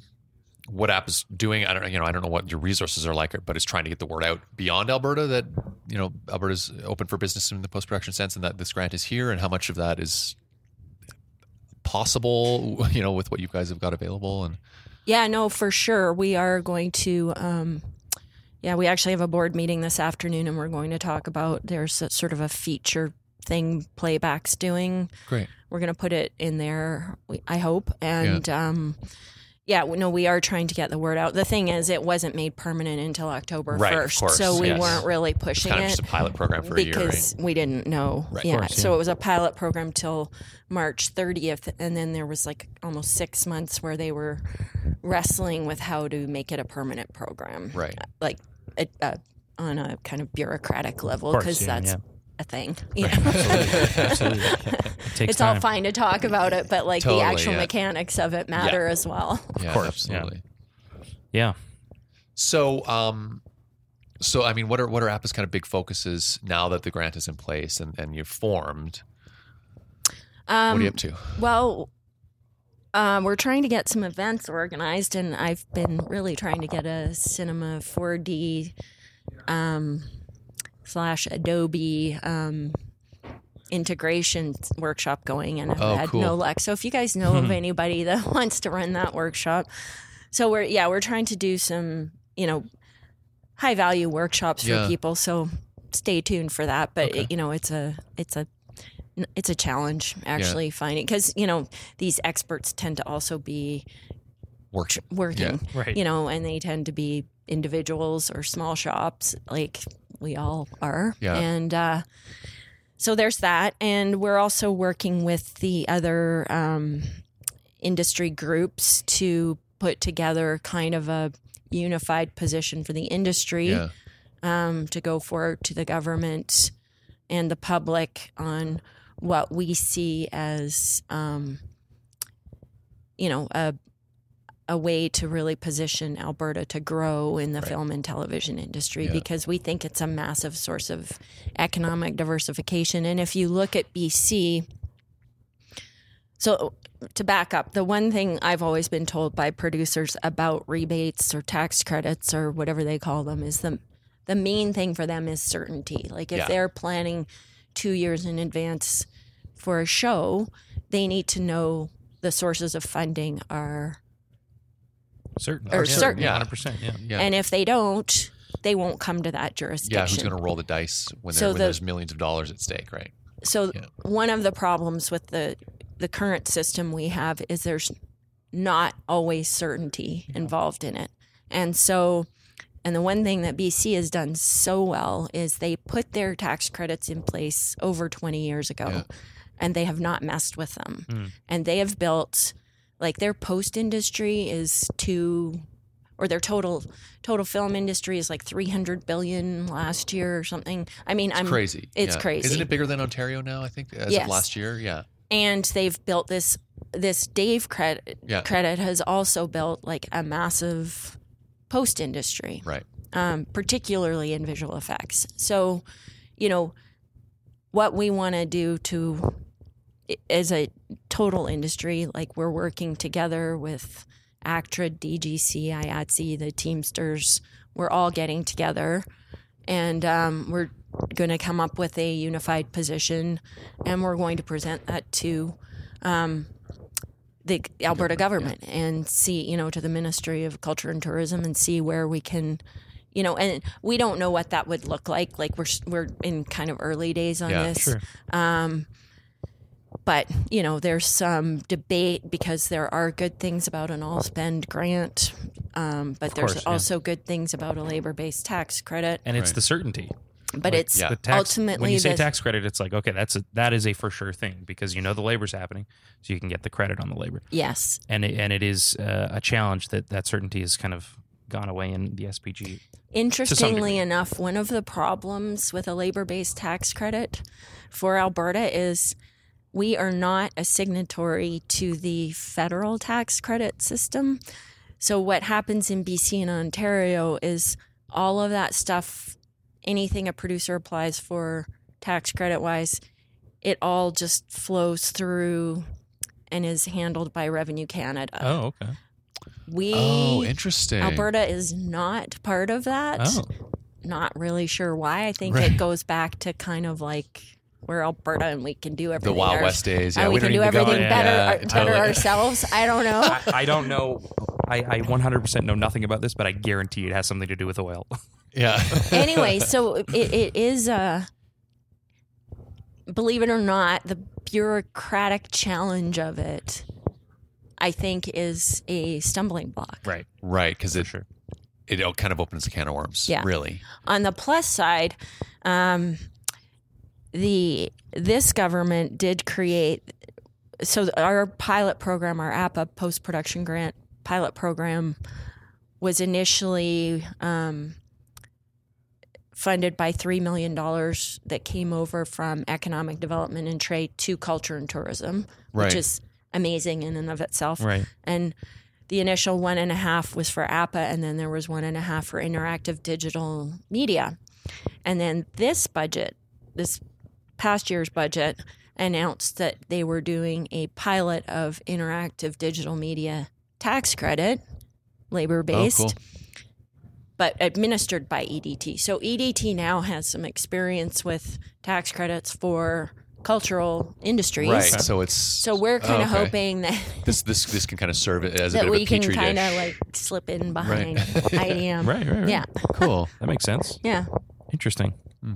what APPA is doing. I don't know. You know, I don't know what your resources are like, but it's trying to get the word out beyond Alberta that you know Alberta's open for business in the post production sense, and that this grant is here, and how much of that is possible. You know, with what you guys have got available, and Yeah, no, for sure. We are going to, um, yeah, we actually have a board meeting this afternoon and we're going to talk about there's a, sort of a feature thing Playback's doing. great. We're going to put it in there, I hope. And, um, yeah, no, we are trying to get the word out. The thing is, it wasn't made permanent until October Right, 1st. course, so we yes. weren't really pushing kind of it just a pilot program for a year, right? because we didn't know. Right. Yeah. course, So it was a pilot program till March 30th, and then there was like almost six months where they were wrestling with how to make it a permanent program, Right. Like it, uh, on a kind of bureaucratic level, because that's yeah. A thing. You know? Absolutely. It it's time. all fine to talk about it, but like Totally, the actual yeah. mechanics of it matter as well. Yeah, course, yeah. absolutely. Yeah. So, um, so I mean, what are what are APPA's kind of big focuses now that the grant is in place and, and you've formed? Um, what are you up to? Well, um, we're trying to get some events organized, and I've been really trying to get a Cinema 4D um, slash Adobe um, integration workshop going, and I've Oh, had cool. no luck. So if you guys know of anybody that wants to run that workshop, so we're yeah we're trying to do some you know high value workshops for people. So stay tuned for that. But Okay. it, you know it's a it's a it's a challenge actually finding because you know these experts tend to also be Work. working Right. you know and they tend to be individuals or small shops like we all are Yeah. and uh so there's that and we're also working with the other um industry groups to put together kind of a unified position for the industry Yeah. um, to go forward to the government and the public on what we see as, um, you know, a a way to really position Alberta to grow in the Right. film and television industry Yeah. because we think it's a massive source of economic diversification. And if you look at BC, so to back up, the one thing I've always been told by producers about rebates or tax credits or whatever they call them is the the main thing for them is certainty. Like if Yeah. they're planning two years in advance for a show, they need to know the sources of funding are, Certain. Or yeah, certain. Yeah, 100%. Yeah. Yeah. and if they don't, they won't come to that jurisdiction. yeah, who's going to roll the dice when, So when the- there's millions of dollars at stake, right? So Yeah. one of the problems with the the current system we have is there's not always certainty involved in it. And so and the one thing that BC has done so well is they put their tax credits in place over 20 years ago Yeah. and they have not messed with them. Mm. And they have built like their post industry is two or their total total film industry is like 300 billion last year or something. I mean, It's I'm crazy. it's Yeah. crazy. Isn't it bigger than Ontario now? I think as Yes. of last year. Yeah. and they've built this this Dave credit Yeah. credit has also built like a massive post industry, Right. um, particularly in visual effects. So, you know, what we want to do to as a total industry, like we're working together with ACTRA, DGC, IATSE, the Teamsters. We're all getting together, and um, we're going to come up with a unified position, and we're going to present that to um, the Alberta government and see, you know, to the Ministry of Culture and Tourism and see where we can. You know, and we don't know what that would look like. Like we're we're in kind of early days on Yeah, this. Sure. Um, but you know, there's some debate because there are good things about an all spend grant, um, but there's course, yeah. also good things about a labor based tax credit. And it's Right. the certainty. But Like, it's yeah. the tax, ultimately when you say the- tax credit, it's like okay, that's a that is a for sure thing because you know the labor's happening, so you can get the credit on the labor, yes, and it, and it is uh, a challenge that that certainty has kind of gone away in the SPG. Interestingly enough, one of the problems with a labor based tax credit for Alberta is we are not a signatory to the federal tax credit system. So, what happens in BC and Ontario is all of that stuff, anything a producer applies for tax credit wise, it all just flows through and is handled by Revenue Canada. Oh, okay. We Oh, interesting. Alberta is not part of that. Oh, Not really sure why. I think Right. it goes back to kind of like we're Alberta and we can do everything. the everything. Wild our- West days. Yeah, we, can don't do need to go everything better, Yeah, our- better totally. ourselves. I don't know. I, I don't know. I, I 100% know nothing about this, but I guarantee it has something to do with oil. Yeah. anyway, so it, it is uh believe it or not, the bureaucratic challenge of it, I think, is a stumbling block. right. right, because it Sure. it kind of opens a can of worms. Yeah. Really. On the plus side, um, the this government did create so our pilot program, our APPA post production grant pilot program, was initially um, funded by three million dollars that came over from economic development and trade to culture and tourism, Right. which is amazing in and of itself Right. and the initial one and a half was for APPA, and then there was one and a half for interactive digital media. And then this budget, this past year's budget, announced that they were doing a pilot of interactive digital media tax credit, labor based, Oh, cool. but administered by EDT. So EDT now has some experience with tax credits for cultural industries. Right. So it's So we're kind of okay. hoping that this this this can kind of serve it as a bit we of a can kind of like slip in Right. behind IDM. Right, right, right. Yeah, cool. That makes sense. yeah. Interesting. Hmm.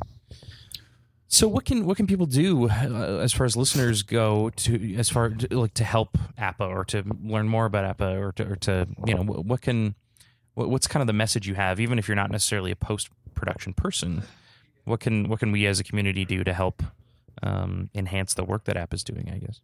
So what can what can people do uh, as far as listeners go to as far like to help APPA or to learn more about APPA or to, or to you know what, what can what, what's kind of the message you have even if you're not necessarily a post production person what can what can we as a community do to help um, enhance the work that APPA is doing I guess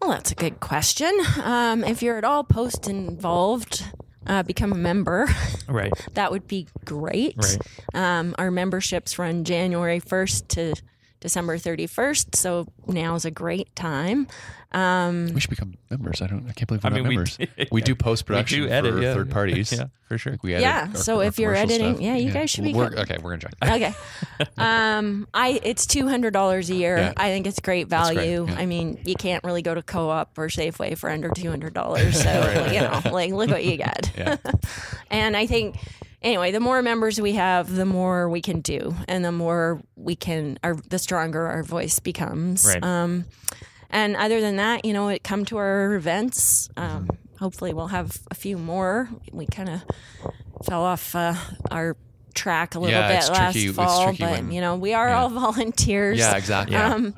Well, that's a good question. Um, if you're at all post involved, uh, become a member. right that would be great. Right. Um, our memberships run January 1st to December 31st, so now is a great time. Um, We should become members. I don't. I can't believe we're I mean, not we- members. We, do post production We do edit, for yeah. third parties. yeah for sure Like we edit Yeah, our- so our if you're editing- stuff. yeah, you guys should be We're- Okay, we're gonna join. okay. Um, I it's two hundred dollars a year. Yeah. I think it's great That's great, value. yeah. I mean, you can't really go to Co-op or Safeway for under two hundred dollars. So you know, like look what you get. Yeah. and I think anyway, the more members we have, the more we can do, and the more we can, our the stronger our voice becomes. Right. Um, and other than that, you know, it come to our events. Um, hopefully, we'll have a few more. We kind of fell off uh, our track a little Yeah, bit it's last tricky- fall, but when- you know, we are yeah. all volunteers. Yeah, exactly. Yeah. Um,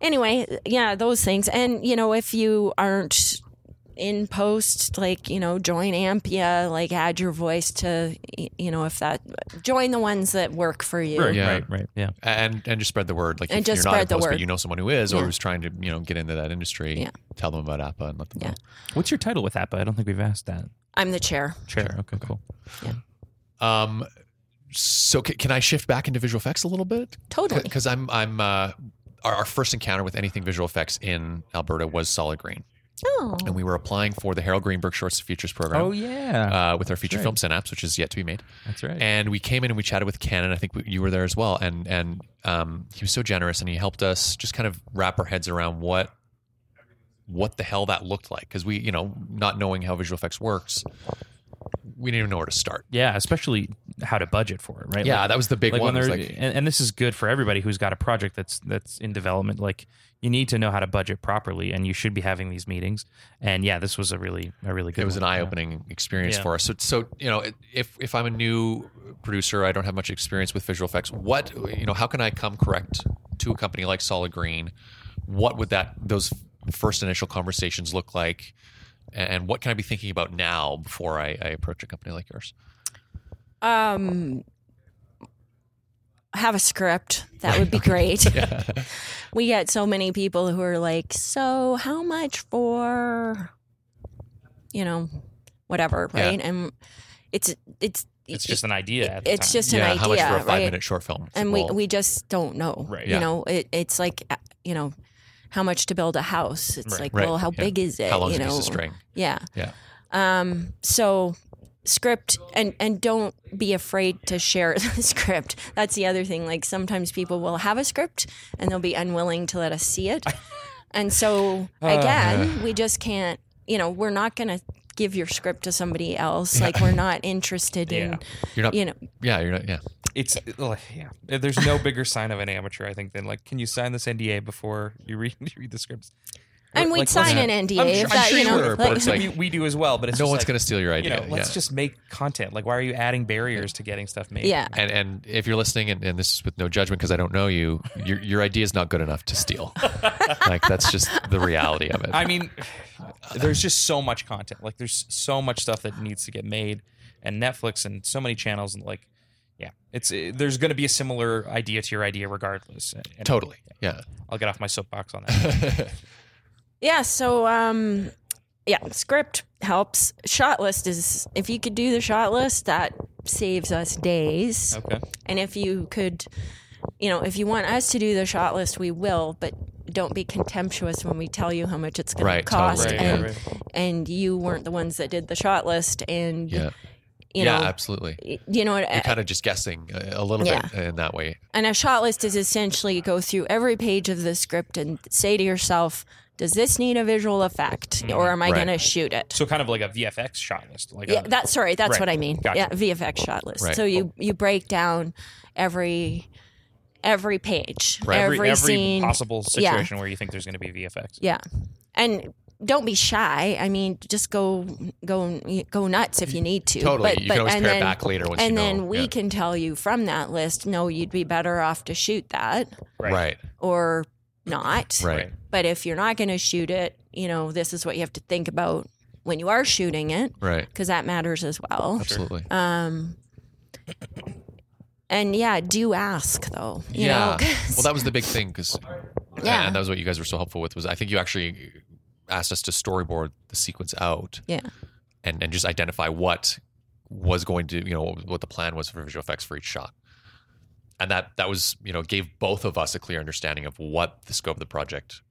anyway, yeah, those things. And, you know, if you aren't in post, like, you know, join AMPIA, like add your voice to, you know, if that, join the ones that work for you. Right, Yeah. right, right. Yeah. and and just spread the word. Like And if just you're not spread the opposed, word. but you know someone who is, or who's trying to you know get into that industry. Yeah. Tell them about APPA and let them Yeah. know. What's your title with APPA I don't think we've asked that. I'm the chair. Chair. Chair, Okay, okay. cool. Yeah um, so c- can I shift back into visual effects a little bit? Totally. Because I'm I'm uh, our, our first encounter with anything visual effects in Alberta was Solid Green, Oh. and we were applying for the Harold Greenberg Shorts to Features program. Oh yeah, Uh, with our feature right. film synapse, which is yet to be made, that's right. and we came in and we chatted with Ken, and I think we, you were there as well. And and um, he was so generous, and he helped us just kind of wrap our heads around what what the hell that looked like, because we, you know, not knowing how visual effects works, we didn't even know where to start. yeah, especially how to budget for it, right? Yeah, Like- that was the big like one. when was they're like- and, and this is good for everybody who's got a project that's that's in development like you need to know how to budget properly and you should be having these meetings and yeah this was a really a really good it was an one. Yeah. eye-opening experience Yeah. for us. So, so you know, if if I'm a new producer, I don't have much experience with visual effects. What you know, how can I come correct to a company like Solid Green? What would that those first initial conversations look like? And what can I be thinking about now before I, I approach a company like yours? Um, have a script. That would be great. we get so many people who are like, so how much for, you know, whatever, Yeah. right? And it's it's it's just an idea at the it's time. just an idea, how much for a right? five-minute short film? and Well, we we just don't know, Right. Yeah. You know, it, it's like uh, you know, how much to build a house? It's Right. like, Right. well, how Yeah. big is it? how long you is a know, piece string? yeah. Yeah. Um, so script and and don't be afraid to share the script. That's the other thing. Like sometimes people will have a script and they'll be unwilling to let us see it. And so uh-huh. again, we just can't, you know, we're not going to give your script to somebody else. Like we're not interested Yeah. in, You're not. you know, yeah, you're not. Yeah. It's yeah. There's no bigger sign of an amateur, I think, than like, can you sign this NDA before you read you read the scripts? And we'd Like, sign let's- an NDA I'm if sure- I'm that, sure you know, sure, but like- it's like- we, we do as well, but it's no just one's like, going to steal your You idea. know, let's yeah. just make content. Like, why are you adding barriers to getting stuff made? yeah. and and if you're listening, and, and this is with no judgment because I don't know you, your your idea is not good enough to steal. like that's just the reality of it. I mean, there's just so much content. Like, there's so much stuff that needs to get made, and Netflix and so many channels, and like, yeah, it's uh, there's going to be a similar idea to your idea regardless. And totally. Yeah. I'll get off my soapbox on that. Yeah, so um yeah, script helps. Shot list is if you could do the shot list, that saves us days. okay. And if you could you know, if you want us to do the shot list, we will, but don't be contemptuous when we tell you how much it's going Right, to cost totally, and right, right. and you weren't the ones that did the shot list and Yeah. you yeah. know absolutely. you know You're kind of just guessing a, a little bit in that way. and a shot list is essentially go through every page of the script and say to yourself, does this need a visual effect mm-hmm. or am I Right. going to shoot it? So kind of like a VFX shot list. Like Yeah, a, that's sorry. That's Right. what I mean. Gotcha. Yeah, VFX shot list. Right. So you oh. you break down every every page, Right. every, every, every scene. possible Yeah. situation where you think there's going to be VFX. Yeah, and don't be shy. I mean, just go go go nuts if you need to. Totally. But, you but can always and pare then, it back later once and you know. then we yeah. can tell you from that list. No, you'd be better off to shoot that right. or not. Right. But if you're not going to shoot it, you know, this is what you have to think about when you are shooting it Right. because that matters as well. Absolutely. Um, and yeah, do ask though. You yeah. Know, well, that was the big thing because, Yeah. and that was what you guys were so helpful with. Was I think you actually asked us to storyboard the sequence out yeah. and and just identify what was going to you know what, what the plan was for visual effects for each shot and that that was you know gave both of us a clear understanding of what the scope of the project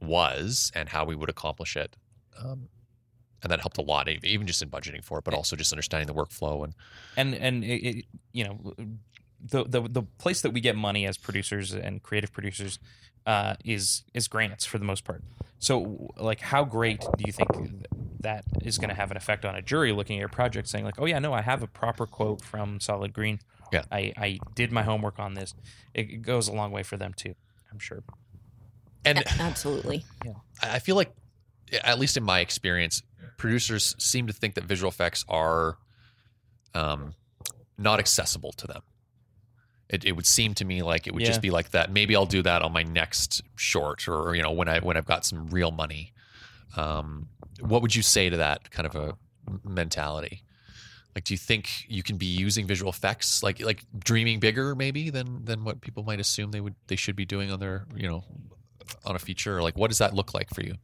was and how we would accomplish it um, and that helped a lot even just in budgeting for it but also just understanding the workflow and and and it, it, you know the, the the place that we get money as producers and creative producers uh, is is grants for the most part. So like, how great do you think that is going to have an effect on a jury looking at your project, saying like, "Oh yeah, no, I have a proper quote from Solid Green. Yeah. I I did my homework on this." It, it goes a long way for them too. I'm sure. And A- Absolutely. Yeah. I feel like, at least in my experience, producers seem to think that visual effects are um, not accessible to them. It, it would seem to me like it would Yeah. just be like that. Maybe I'll do that on my next short, or you know, when I when I've got some real money. Um, what would you say to that kind of a mentality? Like, do you think you can be using visual effects, like like dreaming bigger, maybe than than what people might assume they would they should be doing on their you know on a feature? Or like, what does that look like for you?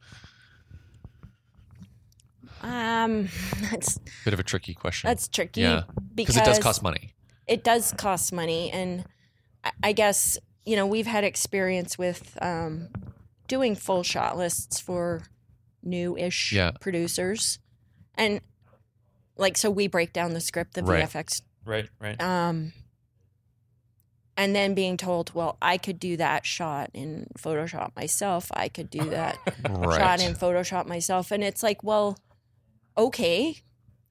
Um, that's a Bit of a tricky question. that's tricky. Yeah, because it does cost money. it does cost money and I- i guess you know we've had experience with um, doing full shot lists for new-ish Yeah. producers and like so we break down the script the Right. vfx Right. Right. um, and then being told well i could do that shot in photoshop myself i could do that Right. shot in photoshop myself and it's like well okay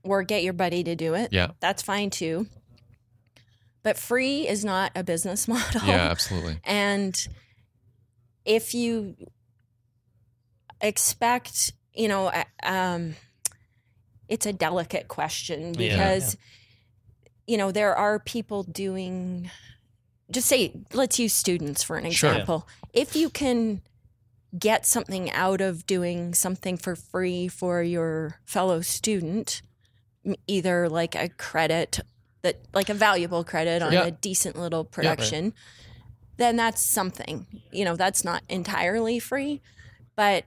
or get your buddy to do it Yeah. that's fine too. But free is not a business model. Yeah, absolutely. And if you expect, you know, uh, um, it's a delicate question Yeah. because, you know, there are people doing, just say, let's use students for an Sure. example. If you can get something out of doing something for free for your fellow student, either like a credit that like a valuable credit on Yeah. a decent little production then that's something you know that's not entirely free but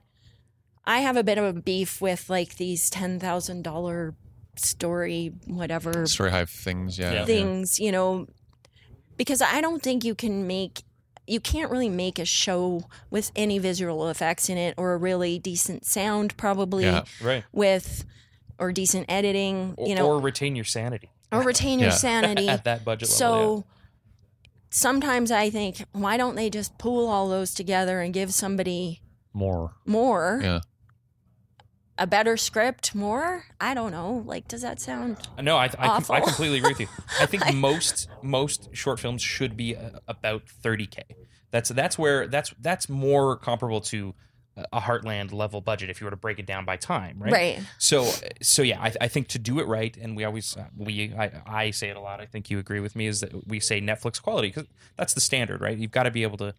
i have a bit of a beef with like these $10000 story whatever Story hive things. Yeah. Yeah. things you know because i don't think you can make you can't really make a show with any visual effects in it or a really decent sound probably Yeah. Right. with or decent editing Or, you know or retain your sanity or retain your sanity at that budget so level. sometimes I think, why don't they just pool all those together and give somebody More. more, Yeah. A better script, more? I don't know. Like, does that sound? No, I I. I completely agree with you. I think most most short films should be uh, about 30k. That's that's where that's that's more comparable to a Heartland level budget if you were to break it down by time, right? Right. So, so yeah, I, I think to do it right, and we always uh, we I, I say it a lot. I think you agree with me is that we say Netflix quality because that's the standard, right? You've got to be able to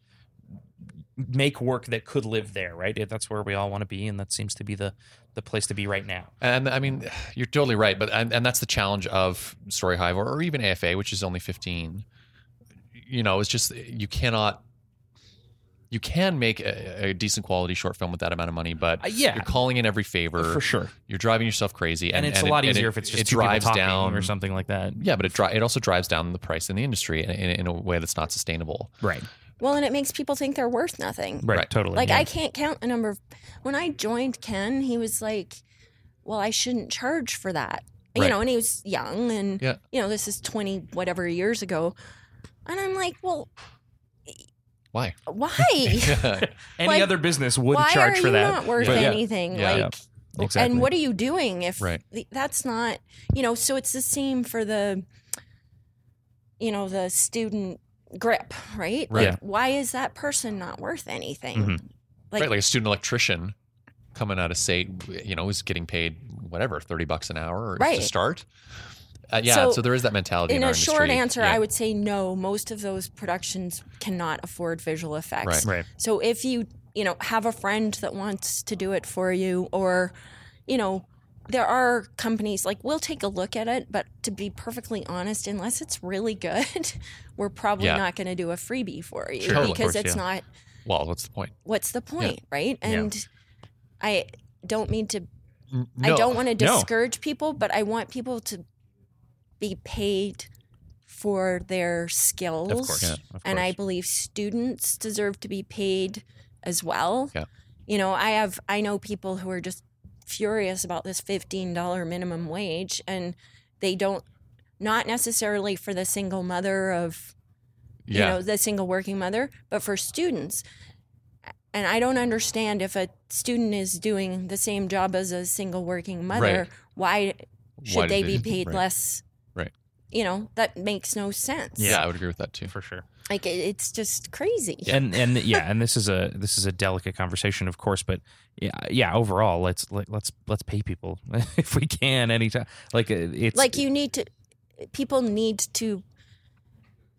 make work that could live there, right? That's where we all want to be, and that seems to be the the place to be right now. And I mean, you're totally right, but and, and that's the challenge of Story Hive or, or even AFA, which is only 15. You know, it's just you cannot. You can make a, a decent quality short film with that amount of money, but Uh, yeah. you're calling in every favor. For sure, You're driving yourself crazy, and, and, it's a lot and easier it- if it's just it drives talking down or something like that. Yeah, but it dri- it also drives down the price in the industry in, in, in a way that's not sustainable. Right, Well, and it makes people think they're worth nothing. right, Right. totally. Like, yeah. I can't count a number of. When I joined Ken, he was like, well, I shouldn't charge for that. You know, and he was young, and, Yeah. you know, this is 20 whatever years ago. And I'm like, well, Why? why? any like, other business would why charge are for you that. not worth yeah. anything? Yeah. Like, Yeah. Exactly. And what are you doing if Right. the- that's not, you know, so it's the same for the, you know, the student grip, right? Right. Like, why is that person not worth anything? Mhm. Like, right, like a student electrician coming out of SAIT, you know, is getting paid whatever thirty bucks an hour Right. to start. Uh, yeah, So, so, there is that mentality. in in a our short industry. answer, Yeah. I would say no. Most of those productions cannot afford visual effects. Right. Right. So if you, you know, have a friend that wants to do it for you, or, you know, there are companies like we'll take a look at it, but to be perfectly honest, unless it's really good, we're probably Yeah. not going to do a freebie for you Sure. Because course, it's yeah. not. Well, what's the point? What's the point, right? And I don't mean to. N- I no. don't want to No. discourage people, but I want people to be paid for their skills course. Yeah. And I believe students deserve to be paid as well. Yeah. You know, I have I know people who are just furious about this fifteen dollar minimum wage, and they don't not necessarily for the single mother of you Yeah, know the single working mother, but for students. and I don't understand if a student is doing the same job as a single working mother, Right. why should Why they, they- be paid right. less? Right. You know, that makes no sense. Yeah, I would agree with that too. for sure. Like it's just crazy. and and yeah, and this is a this is a delicate conversation, of course, but yeah, yeah. Overall, let's let, let's let's pay people if we can anytime. Like it's like you need to people need to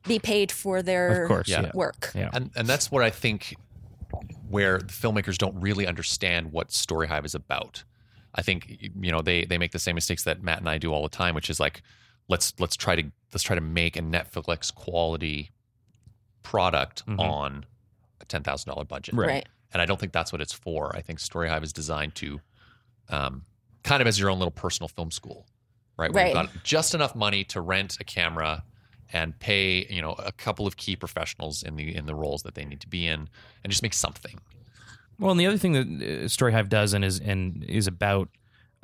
be paid for their of course, Yeah. yeah, work. yeah. and and that's what I think where the filmmakers don't really understand what Story Hive is about. I think you know they they make the same mistakes that Matt and I do all the time, which is like let's let's try to let's try to make a Netflix quality product Mhm. on a ten thousand dollar budget, Right. Right. and I don't think that's what it's for. I think StoryHive is designed to um, kind of as your own little personal film school, right? Where you've Right. got just enough money to rent a camera and pay, you know, a couple of key professionals in the in the roles that they need to be in, and just make something. Well, and the other thing that uh, Storyhive does and is and is about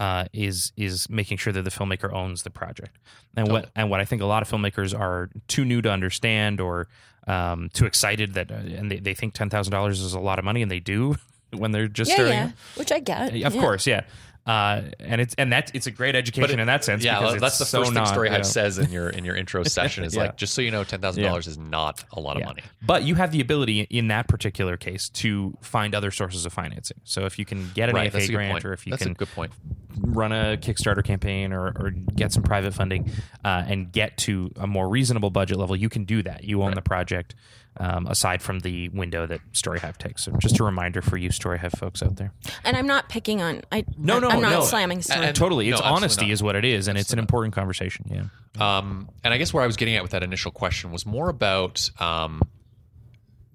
uh, is is making sure that the filmmaker owns the project. And what and what I think a lot of filmmakers are too new to understand or um, too excited that uh, and they, they think ten thousand dollars is a lot of money and they do when they're just Yeah, starting. yeah. Which I get. Of yeah. course, yeah. Uh, and it's and that's it's a great education it- in that sense. yeah, because that's it's the so first thing not, Story you know. says in your in your intro session is Yeah. like, just so you know, ten thousand dollars is not a lot of Yeah. money. But you have the ability in that particular case to find other sources of financing. So if you can get an Right, AFA that's a good grant, point. or if you that's can good point. run a Kickstarter campaign or, or get some private funding uh, and get to a more reasonable budget level, you can do that. You own Right. the project um, aside from the window that StoryHive takes. So just a reminder for you StoryHive folks out there. And I'm not picking on. I No, no, I'm not no. slamming story. And- totally. It's absolutely honesty not. is what it is. And it's an Absolutely not. important conversation. Yeah. Um, and I guess where I was getting at with that initial question was more about um,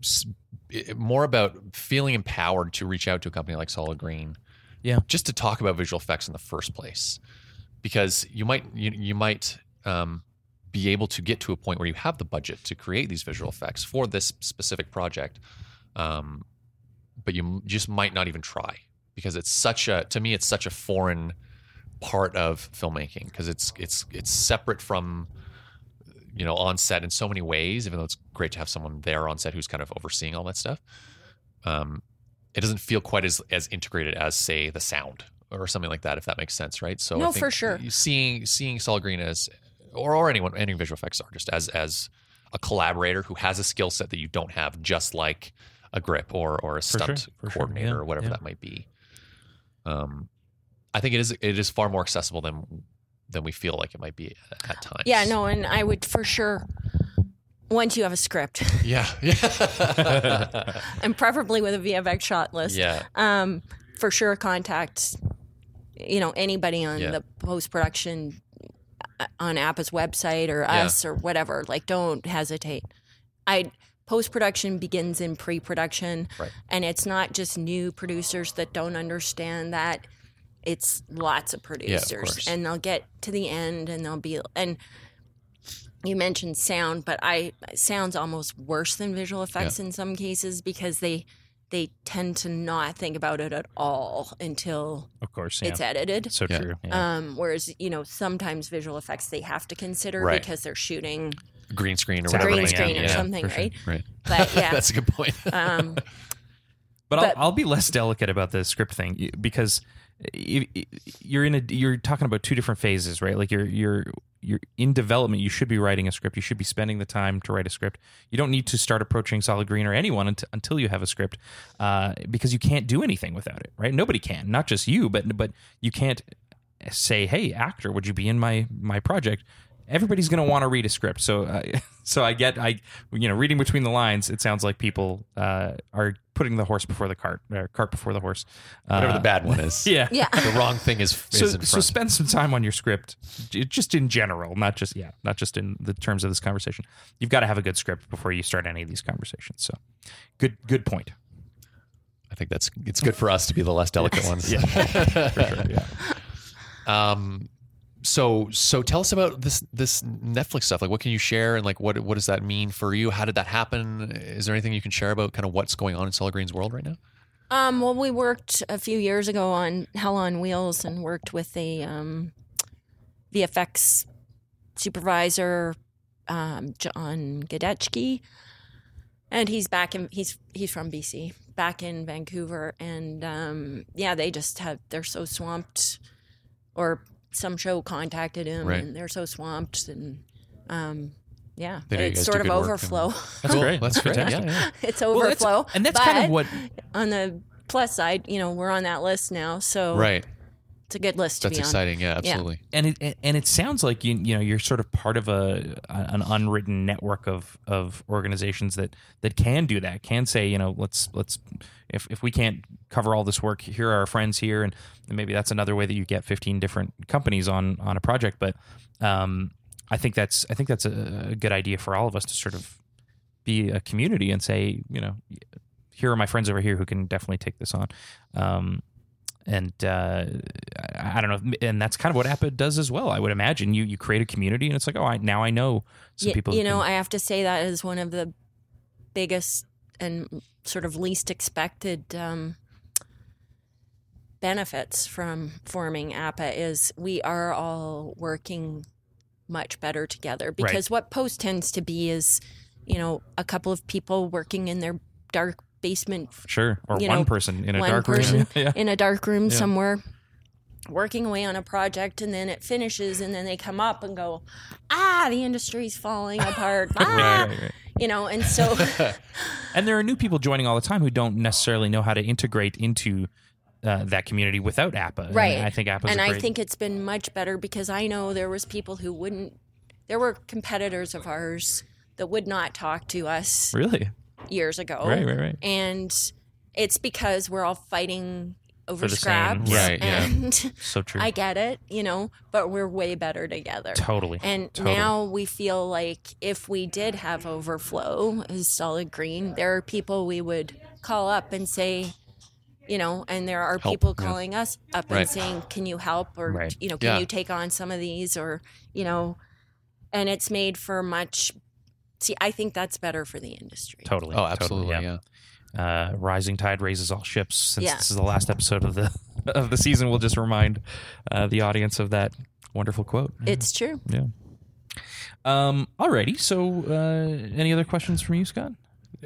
s- i- more about feeling empowered to reach out to a company like Solid Green, Yeah. just to talk about visual effects in the first place, because you might you, you might um, be able to get to a point where you have the budget to create these visual effects for this specific project, um, but you just might not even try because it's such a to me it's such a foreign part of filmmaking because it's it's it's separate from you know on set in so many ways even though it's great to have someone there on set who's kind of overseeing all that stuff um it doesn't feel quite as as integrated as say the sound or something like that if that makes sense right so I No, think for sure. seeing seeing solid green as or or anyone any visual effects artist as as a collaborator who has a skill set that you don't have just like a grip or or a stunt sure, coordinator yeah, or whatever yeah. that might be um I think it is it is far more accessible than than we feel like it might be at, at times. yeah, no, and I would for sure. Once you have a script, Yeah. Yeah. and preferably with a VFX shot list, yeah. um, for sure contact, you know, anybody on Yeah. the post production on APPA's website or Yeah. us or whatever. Like, don't hesitate. I post production begins in pre production, Right. and it's not just new producers that don't understand that. It's lots of producers, course. and they'll get to the end, and they'll be and. You mentioned sound, but I sound's almost worse than visual effects in some cases because they they tend to not think about it at all until Of course. Yeah. it's edited. so Yeah. true. Yeah. Um, whereas you know sometimes visual effects they have to consider Right. because they're shooting Green screen or Exactly, whatever. green screen be. or yeah. something, for sure. right? Right. But yeah, That's a good point. um, But, But- I'll, I'll be less delicate about the script thing because y- y- you're in a you're talking about two different phases, right? Like you're you're you're in development. You should be writing a script. You should be spending the time to write a script. You don't need to start approaching Solid Green or anyone unt- until you have a script, uh, because you can't do anything without it, right? Nobody can, not just you, but but you can't say, "Hey, actor, would you be in my my project?" Everybody's going to want to read a script, so uh, so I get I you know reading between the lines. It sounds like people uh, are putting the horse before the cart, or cart before the horse. Uh, Whatever the bad one is. yeah, yeah. The wrong thing is, So, is in so spend some time on your script, just in general, not just yeah, not just in the terms of this conversation. You've got to have a good script before you start any of these conversations. So, good good point. I think that's it's good for us to be the less delicate ones. Yeah, for sure. Yeah. Um, so so tell us about this this Netflix stuff. Like, what can you share, and like, what what does that mean for you? How did that happen? Is there anything you can share about kind of what's going on in Solid Green's world right now? Um, well, we worked a few years ago on Hell on Wheels and worked with the um, VFX supervisor, um, John Gajdecki. and he's back in he's he's from BC, back in Vancouver, and um, yeah, they just have they're so swamped, or some show contacted him, Right. and they're so swamped, and um, yeah, They it's sort of good work and- overflow. That's Cool. great. That's great. Yeah, yeah. it's Well, that's- overflow, and that's kind of what on the plus side, you know, we're on that list now, so Right. It's a good list to That's be on. exciting. Yeah, absolutely. and it and it sounds like you you know you're sort of part of a an unwritten network of of organizations that that can do that can say you know let's let's if if we can't cover all this work here are our friends here and, and maybe that's another way that you get 15 different companies on on a project but um I think that's I think that's a, a good idea for all of us to sort of be a community and say you know here are my friends over here who can definitely take this on um and uh, I, don't know, and that's kind of what APPA does as well. I would imagine you you create a community, and it's like, oh, I, now I know some Ye- people. You know, can- I have to say that is one of the biggest and sort of least expected um, benefits from forming APPA is we are all working much better together because what post tends to be is you know a couple of people working in their dark basement sure, or one know, person in a dark person room. yeah. in a dark room Yeah. somewhere working away on a project and then it finishes and then they come up and go ah the industry's falling apart ah, Right, right, right. you know and so And there are new people joining all the time who don't necessarily know how to integrate into uh, that community without APPA. And Right. I think APPA. and a i great, think it's been much better because i know there was people who wouldn't there were competitors of ours that would not talk to us really years ago right, right, right. and it's because we're all fighting over scraps Right, yeah. and So true. i get it you know but we're way better together totally. And Totally. now we feel like if we did have overflow as solid green, there are people we would call up and say, you know, and there are Help, people yeah. calling us up Right. and saying, "Can you help?" or Right. you know, "Can Yeah. you take on some of these?" or you know, and it's made for much. See, I think that's better for the industry. Totally. Oh, totally, absolutely. yeah. uh, rising tide raises all ships. Since Yeah. this is the last episode of the of the season, we'll just remind uh, the audience of that wonderful quote. It's true. yeah. Um. Alrighty. So, uh, any other questions from you, Scott?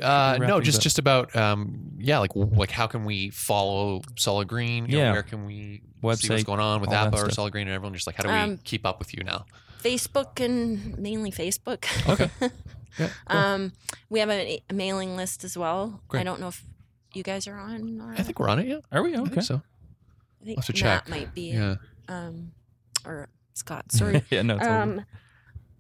Uh, no, just up. just about um, yeah, like like how can we follow Solid Green? You know, Yeah. where can we see Website, what's going on with all that APPA or stuff. Solid Green and everyone? Just like how do we Um, keep up with you now? Facebook and mainly Facebook. Okay. Yeah, cool. Um, we have a, a mailing list as well. I don't know if you guys are on. Or, I think we're on it. Yeah, Are we I okay? think so. I think I'll have to Matt check. might be. Yeah. Um, or Scott. Sorry. yeah. No. Totally. um,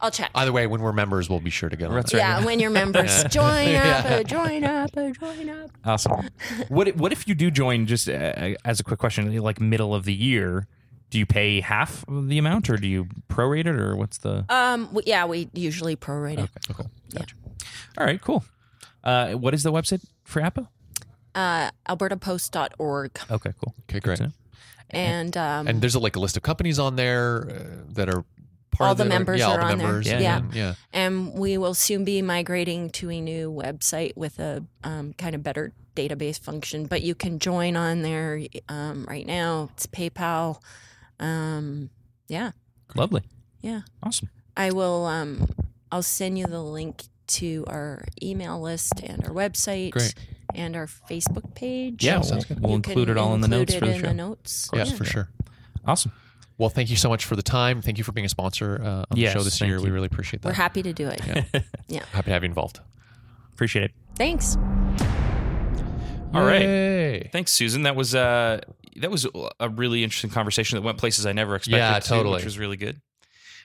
I'll check. Either way, when we're members, we'll be sure to get on. That's right. yeah, when you're members, Yeah. join Yeah. up, uh, join up, uh, join up. Awesome. what if- What if you do join? Just uh, as a quick question, like middle of the year, do you pay half of the amount, or do you prorate it, or what's the? Um, w- yeah, we usually prorate it. Okay. Cool. Gotcha. All right. Cool. Uh, what is the website for APPA? Uh, AlbertaPost.org, Okay. Cool. Okay, great. to and um, And there's a, like a list of companies on there uh, that are part All of the it, or- members yeah, all are the on there. Yeah, Yeah. yeah. and we will soon be migrating to a new website with a um, kind of better database function. But you can join on there um, right now. It's PayPal. Um, yeah, Lovely. Yeah. Awesome. I will. Um, I'll send you the link to our email list and our website Great. and our Facebook page. Yeah. sounds We'll, good. we'll You include it all in the notes it for the in show. the notes. Yes, Yeah. for sure. Awesome. Well, thank you so much for the time. Thank you for being a sponsor uh, on Yes, the show this thank year. We really appreciate that. We're happy to do it. Yeah. Happy to have you involved. Appreciate it. Thanks. All right. Yay. Thanks, Susan. That was uh that was a really interesting conversation that went places I never expected. Yeah, to, totally. which was really good.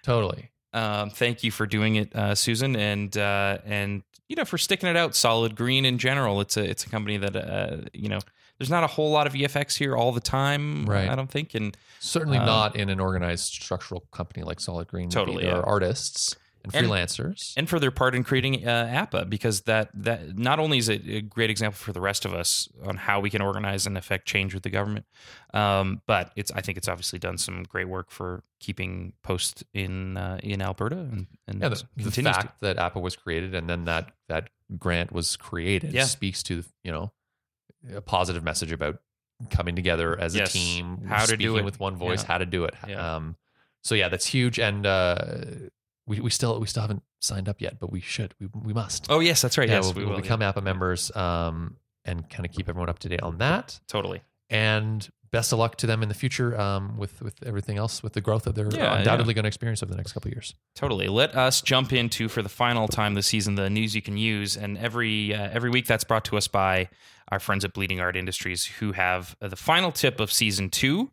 Totally. Um, thank you for doing it, uh, Susan, and uh, and you know for sticking it out. Solid Green in general, it's a it's a company that uh, you know there's not a whole lot of EFX here all the time. Right. I don't think, and Certainly Um, not in an organized structural company like Solid Green. Totally, There yeah. are artists and And- freelancers. and for their part in creating uh, APPA because that that not only is it a great example for the rest of us on how we can organize and affect change with the government, um, but it's I think it's obviously done some great work for keeping post in uh, in Alberta and, and yeah, the, the continues to. fact that APPA was created and then that that grant was created Yeah. speaks to you know a positive message about coming together as Yes. a team, How to do it. with one voice, Yeah. how to do it. Um, so yeah, that's huge, and uh, we, we still we still haven't signed up yet, but we should. We we must. Oh yes, that's right. yeah, yes, we'll, we will. become APPA members um, and kind of keep everyone up to date on that. Totally. And best of luck to them in the future um, with with everything else with the growth that they're Yeah, undoubtedly going to experience over the next couple of years. Totally. Let us jump into for the final time this season the news you can use, and every uh, every week that's brought to us by our friends at Bleeding Art Industries, who have uh, the final tip of season two.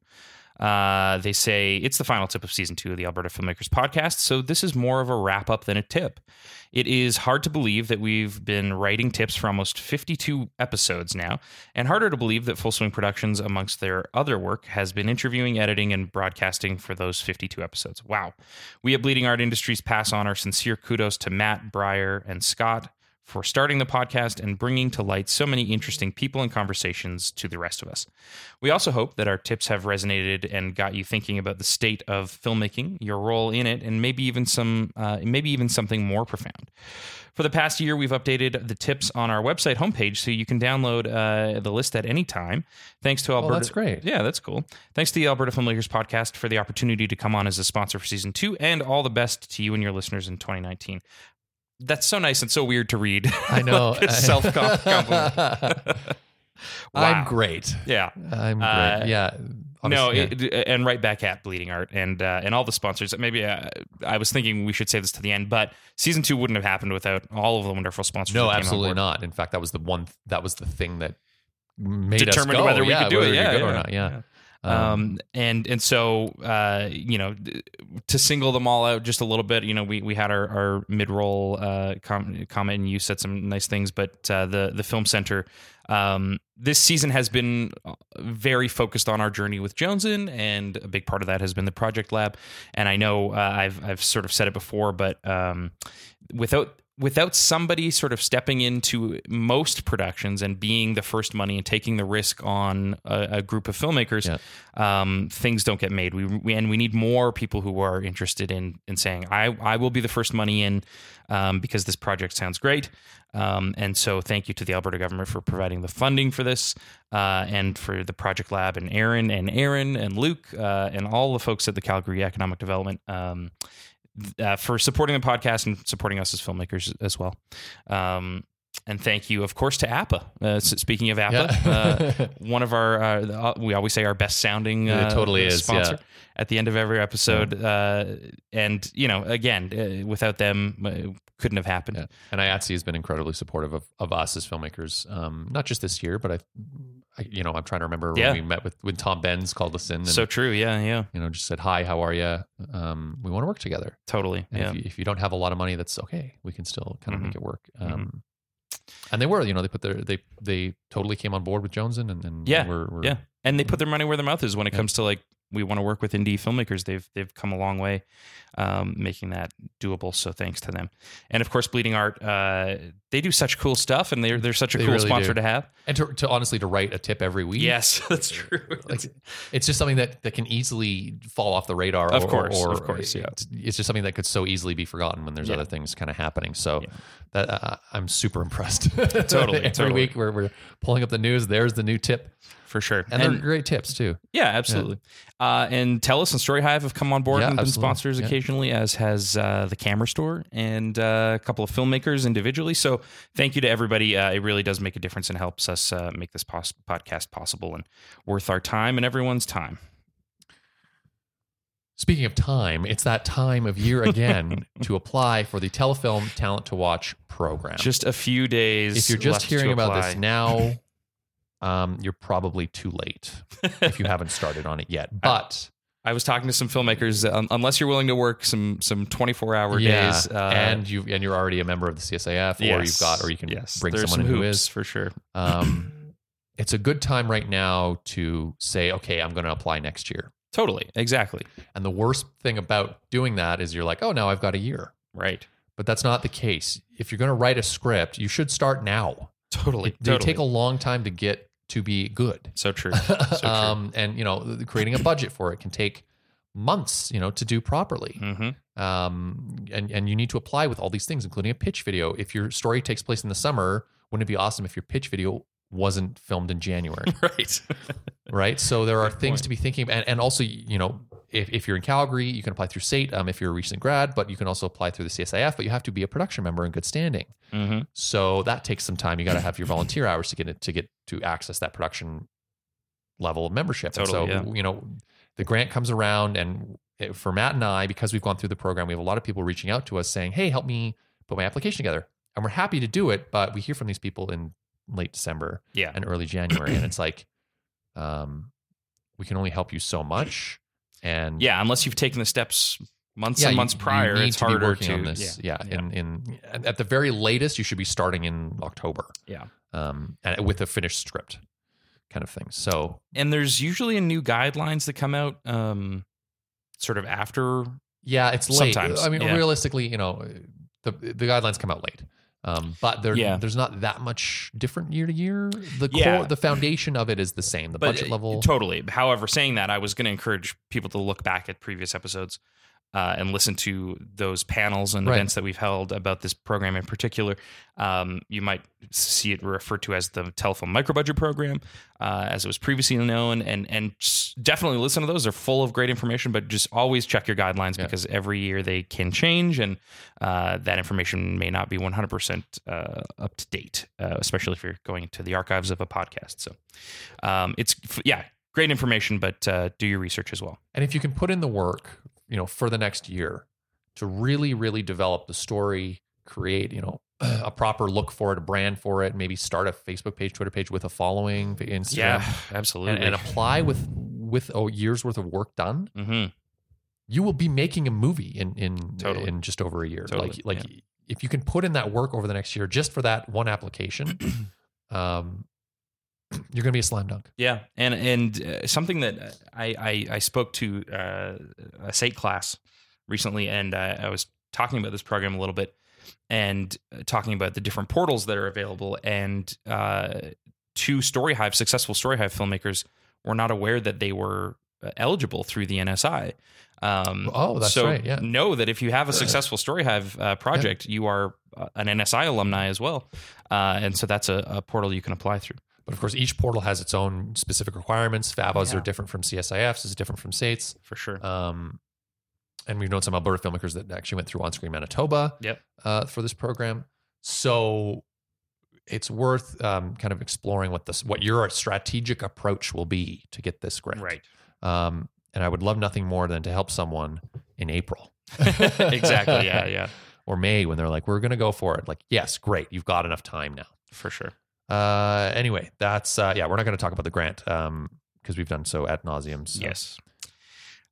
Uh, they say it's the final tip of season two of the Alberta Filmmakers Podcast, so this is more of a wrap up than a tip. It is hard to believe that we've been writing tips for almost 52 episodes now, and harder to believe that Full Swing Productions, amongst their other work, has been interviewing, editing, and broadcasting for those 52 episodes. Wow. We at Bleeding Art Industries pass on our sincere kudos to Matt, Breyer, and Scott for starting the podcast and bringing to light so many interesting people and conversations to the rest of us. We also hope that our tips have resonated and got you thinking about the state of filmmaking, your role in it, and maybe even some, uh, maybe even something more profound. For the past year, we've updated the tips on our website homepage so you can download uh, the list at any time. Thanks to Alberta. that's great. Yeah, that's cool. Thanks to the Alberta Filmmakers Podcast for the opportunity to come on as a sponsor for season two, and all the best to you and your listeners in 2019. That's so nice and so weird to read. I know. Like self compliment. I'm great. Yeah. I'm great. Uh, yeah. No, yeah. it, and right back at Bleeding Art and uh, and all the sponsors. Maybe uh, I was thinking we should save this to the end, but season two wouldn't have happened without all of the wonderful sponsors. no, that came on absolutely not. In fact, that was the one. That was the thing that made Determined us go, whether we yeah, could do it. Yeah, could or yeah, not. Yeah. Um, and and so uh, you know to single them all out just a little bit you know we we had our, our mid-roll uh, com- comment and you said some nice things but uh, the the film center um, this season has been uh, very focused on our journey with Joneson, and a big part of that has been the project lab. And I know uh, I've I've sort of said it before, but um, without without somebody sort of stepping into most productions and being the first money and taking the risk on a, a group of filmmakers, um, things don't get made. We, we and we need more people who are interested in in saying, I I will be the first money in um, because this project sounds great. Um, and so, thank you to the Alberta government for providing the funding for this, uh, and for the Project Lab and Aaron and Aaron and Luke uh, and all the folks at the Calgary Economic Development um, uh, for supporting the podcast and supporting us as filmmakers as well. Um, and thank you, of course, to APPA. Uh, speaking of APPA, uh, one of our uh, we always say our best sounding uh, It totally is, sponsor yeah. at the end of every episode. Uh, and you know, again, uh, without them, uh, couldn't have happened. Yeah. And IATSE has been incredibly supportive of, of us as filmmakers, um, not just this year, but I, I, you know, I'm trying to remember Yeah. when we met with when Tom Benz called us in and So true. Yeah. Yeah. you know just said hi, how are you? Um, we want to work together. Totally. And Yeah. if, you, if you don't have a lot of money, that's okay. We can still kind of Mhm. make it work. Mhm. Um, And they were, you know, they put their they they totally came on board with Joneson and, and Yeah, we're, we're yeah. and they put mm-hmm. their money where their mouth is when it Yeah. comes to like we want to work with indie filmmakers. They've they've come a long way, um, making that doable. So thanks to them, and of course, Bleeding Art. Uh, they do such cool stuff, and they're they're such a They cool really sponsor do. to have. and to, to honestly to write a tip every week. Yes, that's true. Like, it's just something that, that can easily fall off the radar. Of or- course, or, of course, yeah. It's, it's just something that could so easily be forgotten when there's Yeah. other things kind of happening. So Yeah. that uh, I'm super impressed. Totally, every totally. week we're, we're pulling up the news. There's the new tip, for sure. and, they're great tips too. Yeah, absolutely. Uh, and Telus and StoryHive have come on board Yeah, and been absolutely. sponsors Yeah. occasionally, as has uh, the Camera Store and uh, a couple of filmmakers individually. So thank you to everybody. Uh, it really does make a difference and helps us uh, make this pos- podcast possible and worth our time and everyone's time. Speaking of time, it's that time of year again to apply for the Telefilm Talent to Watch program. Just a few days. if you're just hearing about this now, um, you're probably too late if you haven't started on it yet. But I was talking to some filmmakers. Um, unless you're willing to work some some 24 hour yeah, days, uh, and you and you're already a member of the CSIF, or you've got, or you can yes, bring someone some who hoops for sure. Um, it's a good time right now to say, okay, I'm going to apply next year. Totally, exactly, And the worst thing about doing that is you're like, oh, now I've got a year. right. But that's not the case. If you're going to write a script, you should start now. Totally, They totally. take a long time to get to be good. so true. So true. um, and you know, creating a budget for it can take months, you know, to do properly. hmm Um, and and you need to apply with all these things, including a pitch video. If your story takes place in the summer, wouldn't it be awesome if your pitch video wasn't filmed in January? Right. right? So there are Good things point. to be thinking about, and, and also, you know, if, if you're in Calgary, you can apply through SAIT um, if you're a recent grad, but you can also apply through the CSIF, but you have to be a production member in good standing. Mm-hmm. So that takes some time. You got to have your volunteer hours to get it to get to access that production level of membership. Totally, and so you know, the grant comes around, and it- for Matt and I, because we've gone through the program, we have a lot of people reaching out to us saying, "Hey, help me put my application together," and we're happy to do it. But we hear from these people in late December Yeah. and early January, and it's like, um, we can only help you so much, and Yeah, unless you've taken the steps months yeah, and months you prior, need it's to harder working to. on this. Yeah, yeah. In, in at the very latest, you should be starting in October. Yeah. um, and with a finished script, kind of thing. So and there's usually a new guidelines that come out um, sort of after. yeah, it's late. Sometimes, I mean, yeah. realistically, you know, the the guidelines come out late. Um, but there, Yeah. there's not that much different year to year. The Yeah. core, the foundation of it is the same. The But budget level. totally. However, saying that, I was going to encourage people to look back at previous episodes uh, and listen to those panels and Right. events that we've held about this program in particular. Um, you might see it referred to as the Telefilm micro budget program, uh, as it was previously known, and and definitely listen to those. They're full of great information, but just always check your guidelines Yeah. because every year they can change, and uh, that information may not be 100% uh, up to date, uh, especially if you're going to the archives of a podcast. So, um, it's yeah, great information, but uh, do your research as well. And if you can put in the work, you know, for the next year to really, really develop the story, create, you know, a proper look for it, a brand for it, maybe start a Facebook page, Twitter page with a following, Instagram, Yeah, absolutely. and, and apply with with a year's worth of work done, hmm you will be making a movie in in Totally. in just over a year. Totally, Like like if you can put in that work over the next year just for that one application, um, you're going to be a slam dunk. Yeah, and and uh, something that I I, I spoke to uh, a SAIT class recently, and uh, I was talking about this program a little bit, and uh, talking about the different portals that are available, and uh, two StoryHive successful StoryHive filmmakers were not aware that they were uh, eligible through the NSI. Um, Oh, that's so right, yeah. know that if you have a successful StoryHive uh, project, you are an NSI alumni as well, uh, and so that's a, a portal you can apply through. But of course, each portal has its own specific requirements. FAVA's Yeah. are different from CSIFs, is different from SAIT's. For sure. Um, and we've known some Alberta filmmakers that actually went through On Screen Manitoba Yep. uh, for this program. So it's worth um, kind of exploring what this, what your strategic approach will be to get this grant. Right. Um, and I would love nothing more than to help someone in April exactly. Yeah. Yeah. or May when they're like, we're going to go for it. Like, yes, great. You've got enough time now. For sure. Uh, anyway, that's, uh, yeah, we're not going to talk about the grant um, because we've done so at nauseum. So. Yes.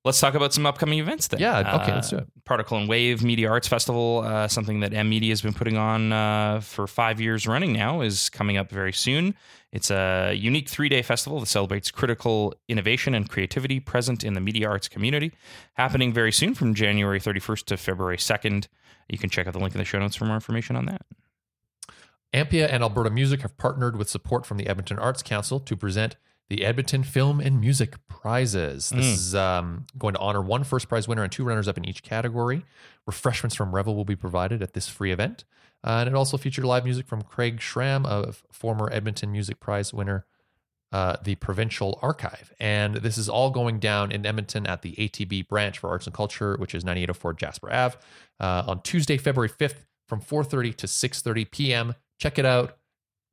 Let's talk about some upcoming events then. Yeah, okay, let's do Uh, it. Particle and Wave Media Arts Festival, uh, something that EMMEDIA has been putting on uh, for five years running now, is coming up very soon. It's a unique three day festival that celebrates critical innovation and creativity present in the media arts community, happening very soon from January 31st to February 2nd. You can check out the link in the show notes for more information on that. AMPIA and Alberta Music have partnered with support from the Edmonton Arts Council to present the Edmonton Film and Music Prizes. This Mm. is um, going to honor one first prize winner and two runners up in each category. Refreshments from Revel will be provided at this free event. Uh, and it also featured live music from Craig Schramm, a former Edmonton Music Prize winner, uh, the Provincial Archive. And this is all going down in Edmonton at the ATB branch for arts and culture, which is 9804 Jasper Ave, uh, on Tuesday, February 5th from 4.30 to 6.30 p.m. Check it out.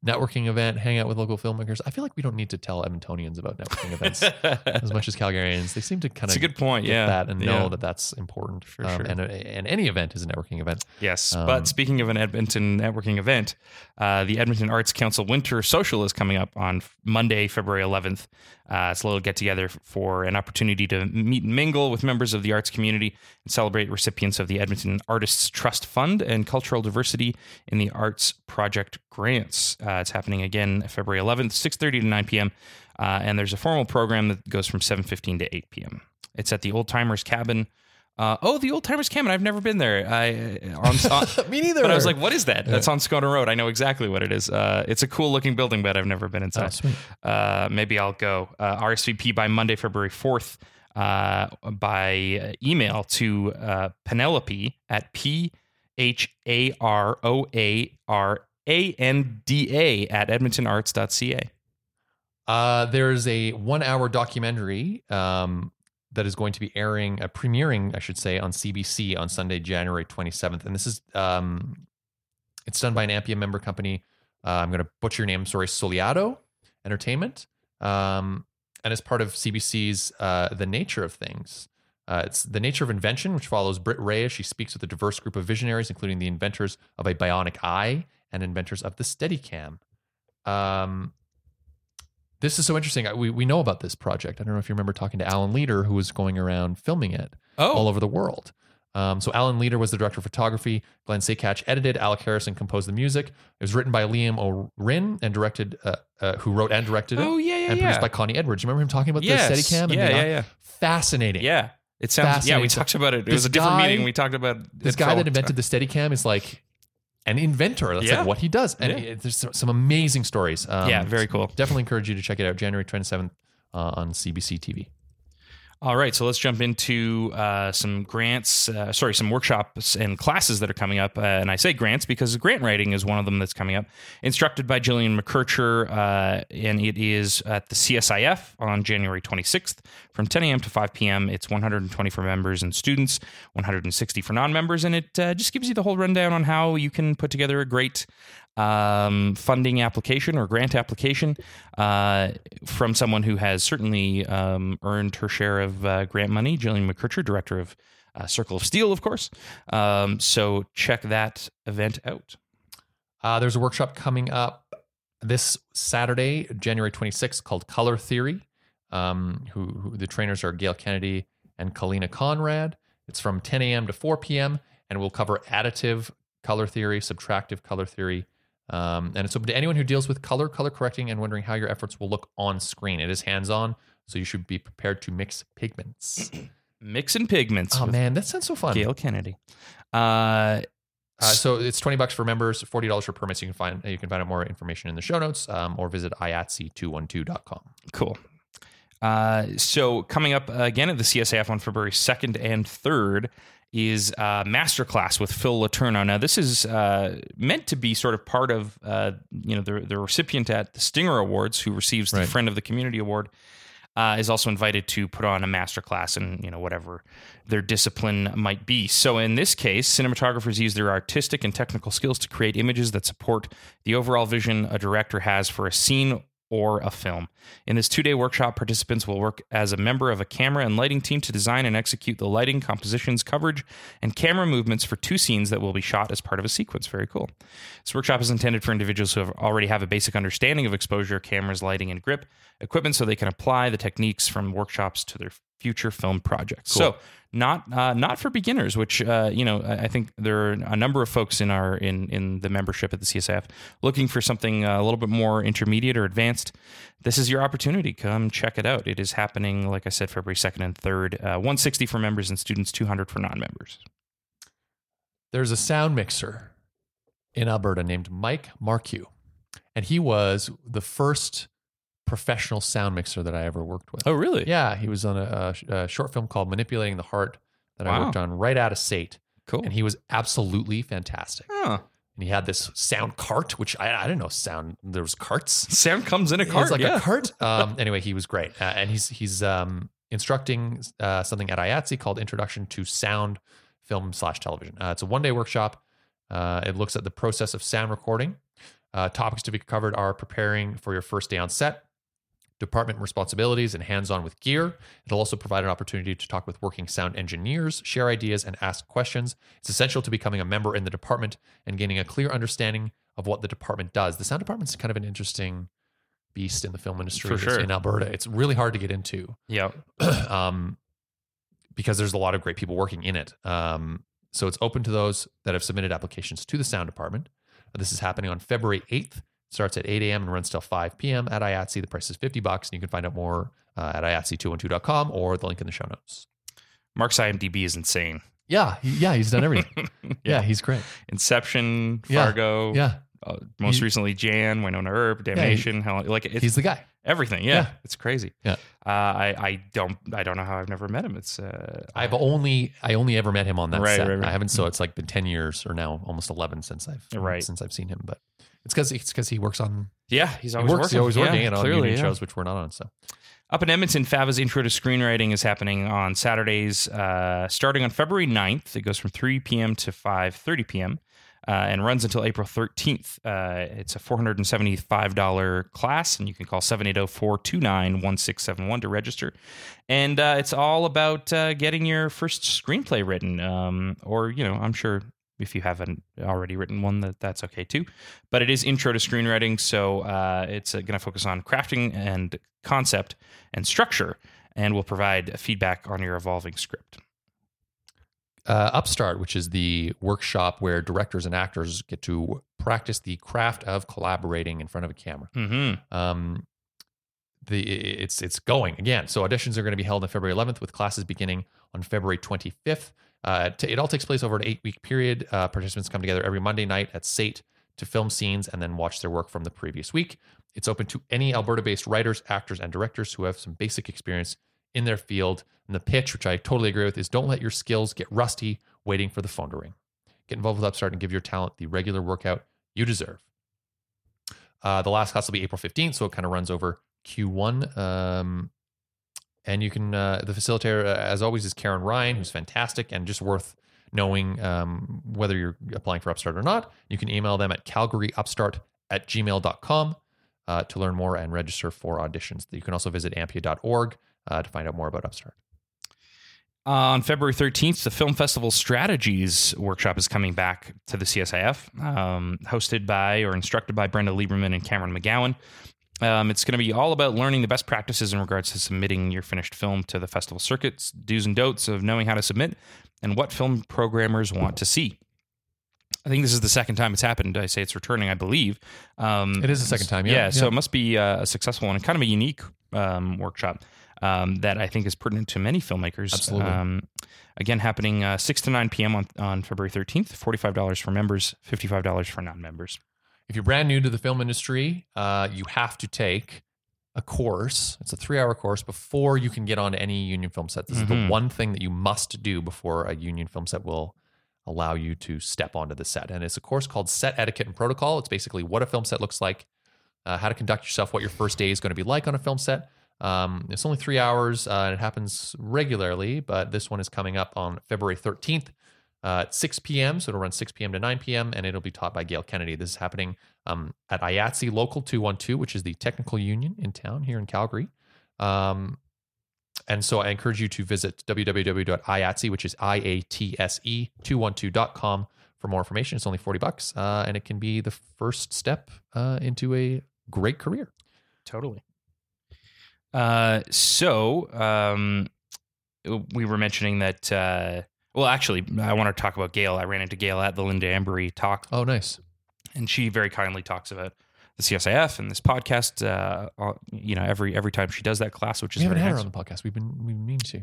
Networking event, hang out with local filmmakers. I feel like we don't need to tell Edmontonians about networking events as much as Calgarians. They seem to kind It's of a good point. get Yeah. that and know Yeah. that that's important. For Um, sure. and, and any event is a networking event. Yes, Um, but speaking of an Edmonton networking event, uh, the Edmonton Arts Council Winter Social is coming up on Monday, February 11th. Uh, it's a little get together for an opportunity to meet and mingle with members of the arts community and celebrate recipients of the Edmonton Artists Trust Fund and Cultural Diversity in the Arts Project grants. Uh, it's happening again February 11th, 6:30 to 9 p.m. Uh, and there's a formal program that goes from 7:15 to 8 p.m. It's at the Old Timers Cabin. Uh, oh, the Old Timers Cabin. I've never been there. I on, on, Me neither. but I was like, what is that? That's on Scona Road. I know exactly what it is. Uh, it's a cool looking building, but I've never been oh, inside. sweet. Uh, maybe I'll go. Uh, RSVP by Monday, February 4th, uh, by email to uh, Penelope at P H A R O A R A N D A at edmontonarts.ca. Uh, there's a one hour documentary um, that is going to be airing, uh, premiering, I should say, on CBC on Sunday, January 27th. And this is, um, it's done by an AMPIA member company. Uh, I'm going to butcher your name, sorry, Soliado Entertainment. Um, and as part of CBC's uh, The Nature of Things. Uh, it's The Nature of Invention, which follows Britt Ray as she speaks with a diverse group of visionaries, including the inventors of a bionic eye and inventors of the Steadicam. Um, this is so interesting. We, we know about this project. I don't know if you remember talking to Alan Leader, who was going around filming it Oh, all over the world. Um, so Alan Leader was the director of photography. Glenn Sakatch edited. Alec Harrison composed the music. It was written by Liam O'Rin and directed, uh, uh, who wrote and directed it, oh yeah, yeah, and yeah. produced by Connie Edwards. You remember him talking about yes. the Steadicam? and yeah, the- yeah, yeah, Fascinating. yeah. It sounds. Yeah, we talked about it. It This was a different guy- meeting. We talked about This guy that invented the Steadicam is like an inventor. That's Yeah. like what he does. And Yeah. it- there's some, amazing stories. Um, Yeah, very cool. Definitely encourage you to check it out. January 27th uh, on CBC TV. All right, so let's jump into uh, some grants, uh, sorry, some workshops and classes that are coming up. Uh, and I say grants because grant writing is one of them that's coming up. Instructed by Jillian McKercher, uh, and it is at the CSIF on January 26th from 10 a.m. to 5 p.m. It's 120 for members and students, 160 for non-members, and it uh, just gives you the whole rundown on how you can put together a great um, funding application or grant application uh, from someone who has certainly um, earned her share of uh, grant money, Jillian McKercher, director of uh, Circle of Steel, of course. Um, so check that event out. Uh, there's a workshop coming up this Saturday, January 26th, called Color Theory. Um, who, who the trainers are Gail Kennedy and Kalina Conrad. It's from 10 a.m. to 4 p.m. and we'll cover additive color theory, subtractive color theory, um, and it's open to anyone who deals with color, color correcting, and wondering how your efforts will look on screen. It is hands-on, so you should be prepared to mix pigments. Mix and Pigments oh with man, that sounds so fun. Gail Kennedy. Uh, Uh, so it's twenty bucks for members, forty dollars for permits. You can find you can find out more information in the show notes, um, or visit iatse212.com. Cool. Uh, so coming up again at the CSIF on February 2nd and 3rd is uh, Masterclass with Phil Letourneau. Now, this is uh, meant to be sort of part of, uh, you know, the, the recipient at the Stinger Awards who receives the Right. Friend of the Community Award uh, is also invited to put on a masterclass in, you know, whatever their discipline might be. So in this case, cinematographers use their artistic and technical skills to create images that support the overall vision a director has for a scene or a film. In this two day workshop, participants will work as a member of a camera and lighting team to design and execute the lighting, compositions, coverage, and camera movements for two scenes that will be shot as part of a sequence. Very cool. This workshop is intended for individuals who have already have a basic understanding of exposure, cameras, lighting, and grip equipment so they can apply the techniques from workshops to their future film projects. So not uh, not for beginners, which uh, you know I I think there are a number of folks in our in in the membership at the CSF looking for something uh, a little bit more intermediate or advanced. This is your opportunity. Come check it out. It is happening, like I said, February second and third. Uh, One sixty for members and students, two hundred for non-members. There's a sound mixer in Alberta named Mike Marcu, and he was the first professional sound mixer that I ever worked with. Oh, really? Yeah, he was on a, a, a short film called "Manipulating the Heart" that I worked on right out of SAIT, Cool. and he was absolutely fantastic. Huh. And he had this sound cart, which I, I didn't know sound. There was carts. Sound comes in a cart. It's like yeah. a cart. Um, anyway, he was great, uh, and he's he's um, instructing uh, something at IATSE called Introduction to Sound Film slash Television. Uh, it's a one day workshop. Uh, it looks at the process of sound recording. Uh, topics to be covered are preparing for your first day on set, department responsibilities, and hands on with gear. It'll also provide an opportunity to talk with working sound engineers, share ideas, and ask questions. It's essential to becoming a member in the department and gaining a clear understanding of what the department does. The sound department's kind of an interesting beast in the film industry sure. in Alberta. It's really hard to get into Yeah. um, because there's a lot of great people working in it. Um, so it's open to those that have submitted applications to the sound department. This is happening on February 8th. Starts at 8 a.m. and runs till 5 p.m. at IATSE. The price is 50 bucks, and you can find out more uh, at IATSE212.com or the link in the show notes. Mark's IMDb is insane. Yeah, he- yeah, he's done everything. yeah. he's great. Inception, Fargo. Yeah, Uh, most He- recently, Jan, Wynonna Earp, Damnation. hell, like it's he's the guy. everything. Yeah, Yeah. it's crazy. Yeah. Uh, I I don't I don't know how I've never met him. It's uh, I've only I only ever met him on that Right, set. right, right. I haven't so it's like been 10 years or now almost 11 since I've Right. since I've seen him, but it's because it's because he works on yeah he's he always works. working. He's always Yeah, working and on union yeah. shows, which we're not on. So Up in Edmonton, Fava's Intro to Screenwriting is happening on Saturdays, uh, starting on February 9th. It goes from 3 p.m. to 5.30 p.m. Uh, and runs until April 13th. Uh, it's a $475 class, and you can call 780-429-1671 to register. And uh, it's all about uh, getting your first screenplay written, um, or, you know, I'm sure if you haven't already written one, that that's okay too. But it is intro to screenwriting, so uh, it's uh, going to focus on crafting and concept and structure, and will provide feedback on your evolving script. uh, Upstart, which is the workshop where directors and actors get to practice the craft of collaborating in front of a camera. Mm-hmm. Um, the it's it's going again. So auditions are going to be held on February 11th, with classes beginning on February 25th. Uh, it all takes place over an eight week period. Uh, participants come together every Monday night at SAIT to film scenes and then watch their work from the previous week. It's open to any Alberta based writers, actors, and directors who have some basic experience in their field. And the pitch, which I totally agree with, is don't let your skills get rusty waiting for the phone to ring. Get involved with Upstart and give your talent the regular workout you deserve. Uh, the last class will be April 15th, so it kind of runs over Q1. Um, and you can, uh, the facilitator, uh, as always, is Karen Ryan, who's fantastic and just worth knowing um, whether you're applying for Upstart or not. You can email them at calgaryupstart at gmail.com uh, to learn more and register for auditions. You can also visit ampia.org uh, to find out more about Upstart. On February 13th, the Film Festival Strategies Workshop is coming back to the CSIF, um, hosted by or instructed by Brenda Lieberman and Cameron McGowan. Um, it's going to be all about learning the best practices in regards to submitting your finished film to the festival circuits, do's and don'ts of knowing how to submit, and what film programmers want to see. I think this is the second time it's happened. I say it's returning, I believe. Um, It is the second time, yeah. Yeah, so it must be uh, a successful one and kind of a unique um, workshop um, that I think is pertinent to many filmmakers. Absolutely. Um, again, happening uh, 6 to 9 p.m. on, on February 13th, $45 for members, $55 for non members. If you're brand new to the film industry, uh, you have to take a course. It's a three hour course before you can get on any union film set. This is the Mhm. one thing that you must do before a union film set will allow you to step onto the set. And it's a course called Set Etiquette and Protocol. It's basically what a film set looks like, uh, how to conduct yourself, what your first day is going to be like on a film set. Um, it's only three hours uh, and it happens regularly, but this one is coming up on February 13th uh, at 6 p.m. So it'll run 6 p.m. to 9 p.m. and it'll be taught by Gail Kennedy. This is happening um, at IATSE Local 212, which is the technical union in town here in Calgary. Um, and so I encourage you to visit www.iatse, which is I-A-T-S-E 212.com for more information. It's only 40 bucks uh, and it can be the first step uh, into a great career. Totally. Uh, so um, we were mentioning that. Well, actually, I want to talk about Gail. I ran into Gail at the Linda Embry talk, Oh, nice. and she very kindly talks about the CSIF and this podcast. Uh, uh, you know, every every time she does that class, which is We haven't very had her on the podcast. We've been we mean to.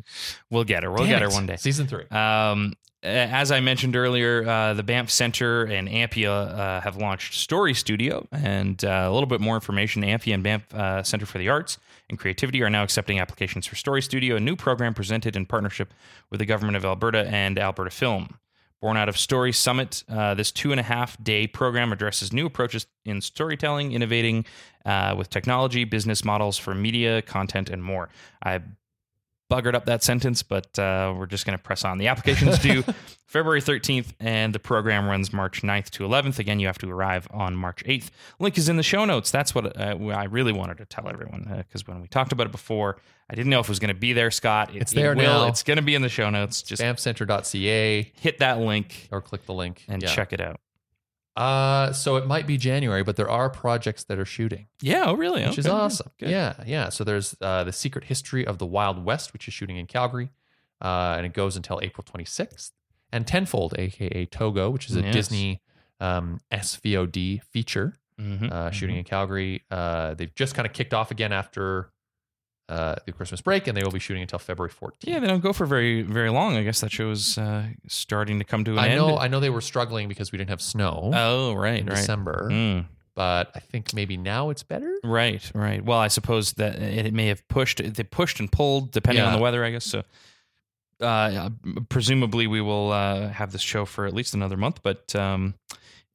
We'll get her. We'll Damn get her one day. Season three. Um, as I mentioned earlier, uh, the Banff Center and AMPIA uh, have launched Story Studio, and uh, a little bit more information. AMPIA and Banff uh, Center for the Arts and Creativity are now accepting applications for Story Studio, a new program presented in partnership with the government of Alberta and Alberta Film. Born out of Story Summit, uh, this two and a half day program addresses new approaches in storytelling, innovating uh, with technology, business models for media, content, and more. I buggered up that sentence, but uh, we're just going to press on. The application's due February 13th, and the program runs March 9th to 11th. Again, you have to arrive on March 8th. Link is in the show notes. That's what uh, I really wanted to tell everyone because when we talked about it before, I didn't know if it was going to be there, Scott. It, It's there it will. now. It's going to be in the show notes. Just Banffcentre.ca hit that link or click the link and Yeah. check it out. Uh, so it might be January, but there are projects that are shooting, Yeah, oh, really? which is Okay, good, awesome. good. Yeah, yeah. So there's uh, the Secret History of the Wild West, which is shooting in Calgary, uh, and it goes until April 26th. And Tenfold, aka Togo, which is a Yes. Disney um, SVOD feature, Mhm, uh, shooting mhm. in Calgary. Uh, they've just kind of kicked off again after uh, the Christmas break, and they will be shooting until February 14th. Yeah, they don't go for very very long. I guess that show is uh, starting to come to an I end. know. I know they were struggling because we didn't have snow oh, right, in right. December, Mm. but I think maybe now it's better. Right, right. Well, I suppose that it may have pushed. They pushed and pulled depending on the weather, I guess. So, uh, presumably, we will uh, have this show for at least another month. But um,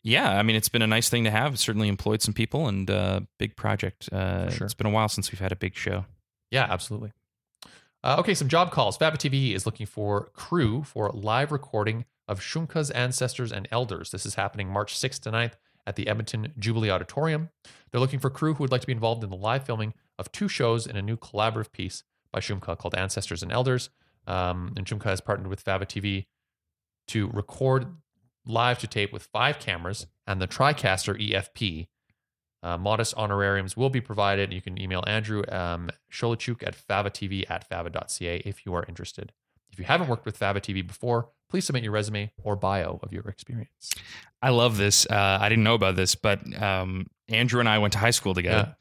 yeah, I mean, it's been a nice thing to have. It's certainly employed some people and uh, big project. Uh, sure. It's been a while since we've had a big show. Yeah, absolutely. Uh, okay, some job calls. Fava TV is looking for crew for live recording of Shumka's ancestors and elders. This is happening March 6th to 9th at the Edmonton Jubilee Auditorium. They're looking for crew who would like to be involved in the live filming of two shows in a new collaborative piece by Shumka called Ancestors and Elders. Um, and Shumka has partnered with Fava TV to record live to tape with five cameras and the TriCaster EFP. Uh, modest honorariums will be provided. You can email Andrew um, Sholichuk at favatv at fava.ca if you are interested. If you haven't worked with Fava TV before, please submit your resume or bio of your experience. I love this. Uh, I didn't know about this, but um, Andrew and I went to high school together,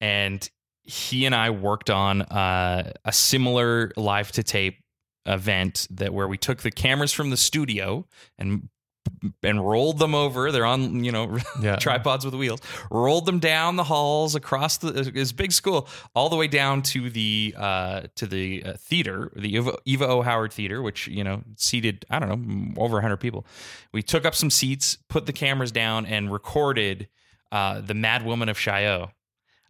and he and I worked on uh, a similar live to tape event that where we took the cameras from the studio and and rolled them over. They're on, you know, Yeah. tripods with wheels. Rolled them down the halls across the his big school, all the way down to the uh, to the uh, theater, the Eva, Eva O. Howard Theater, which you know seated I don't know over hundred people. We took up some seats, put the cameras down, and recorded uh, the Mad Woman of Chaillot,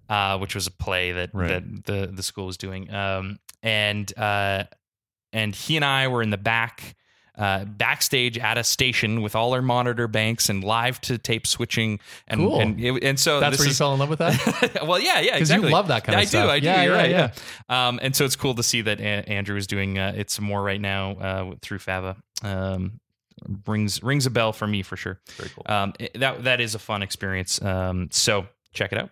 uh, which was a play that Right. that the the school was doing. Um, and uh, and he and I were in the back. Uh, backstage at a station with all our monitor banks and live to tape switching and Cool. and, it- and so That's this where you is, fell in love with that? well, yeah, yeah, exactly. you love that kind of I stuff. do, I do. Yeah, you're yeah, right, yeah. Um, and so it's cool to see that A- Andrew is doing uh, it some more right now uh, through Fava. Um, rings rings a bell for me for sure. Very cool. Um, that that is a fun experience. Um, so check it out.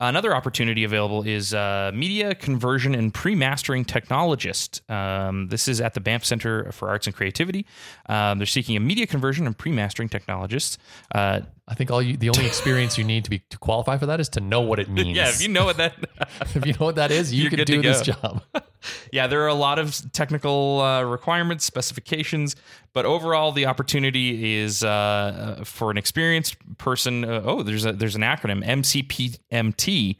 Another opportunity available is uh, media conversion and pre-mastering technologist. Um, this is at the Banff Center for Arts and Creativity. Um, they're seeking a media conversion and pre-mastering technologist. Uh, I think all you, the only experience you need to be to qualify for that is to know what it means. yeah, if you know what that. if you know what that is, you can do this job. yeah, there are a lot of technical uh, requirements, specifications, but overall, the opportunity is uh, uh, for an experienced person. Uh, oh, there's a there's an acronym MCPMT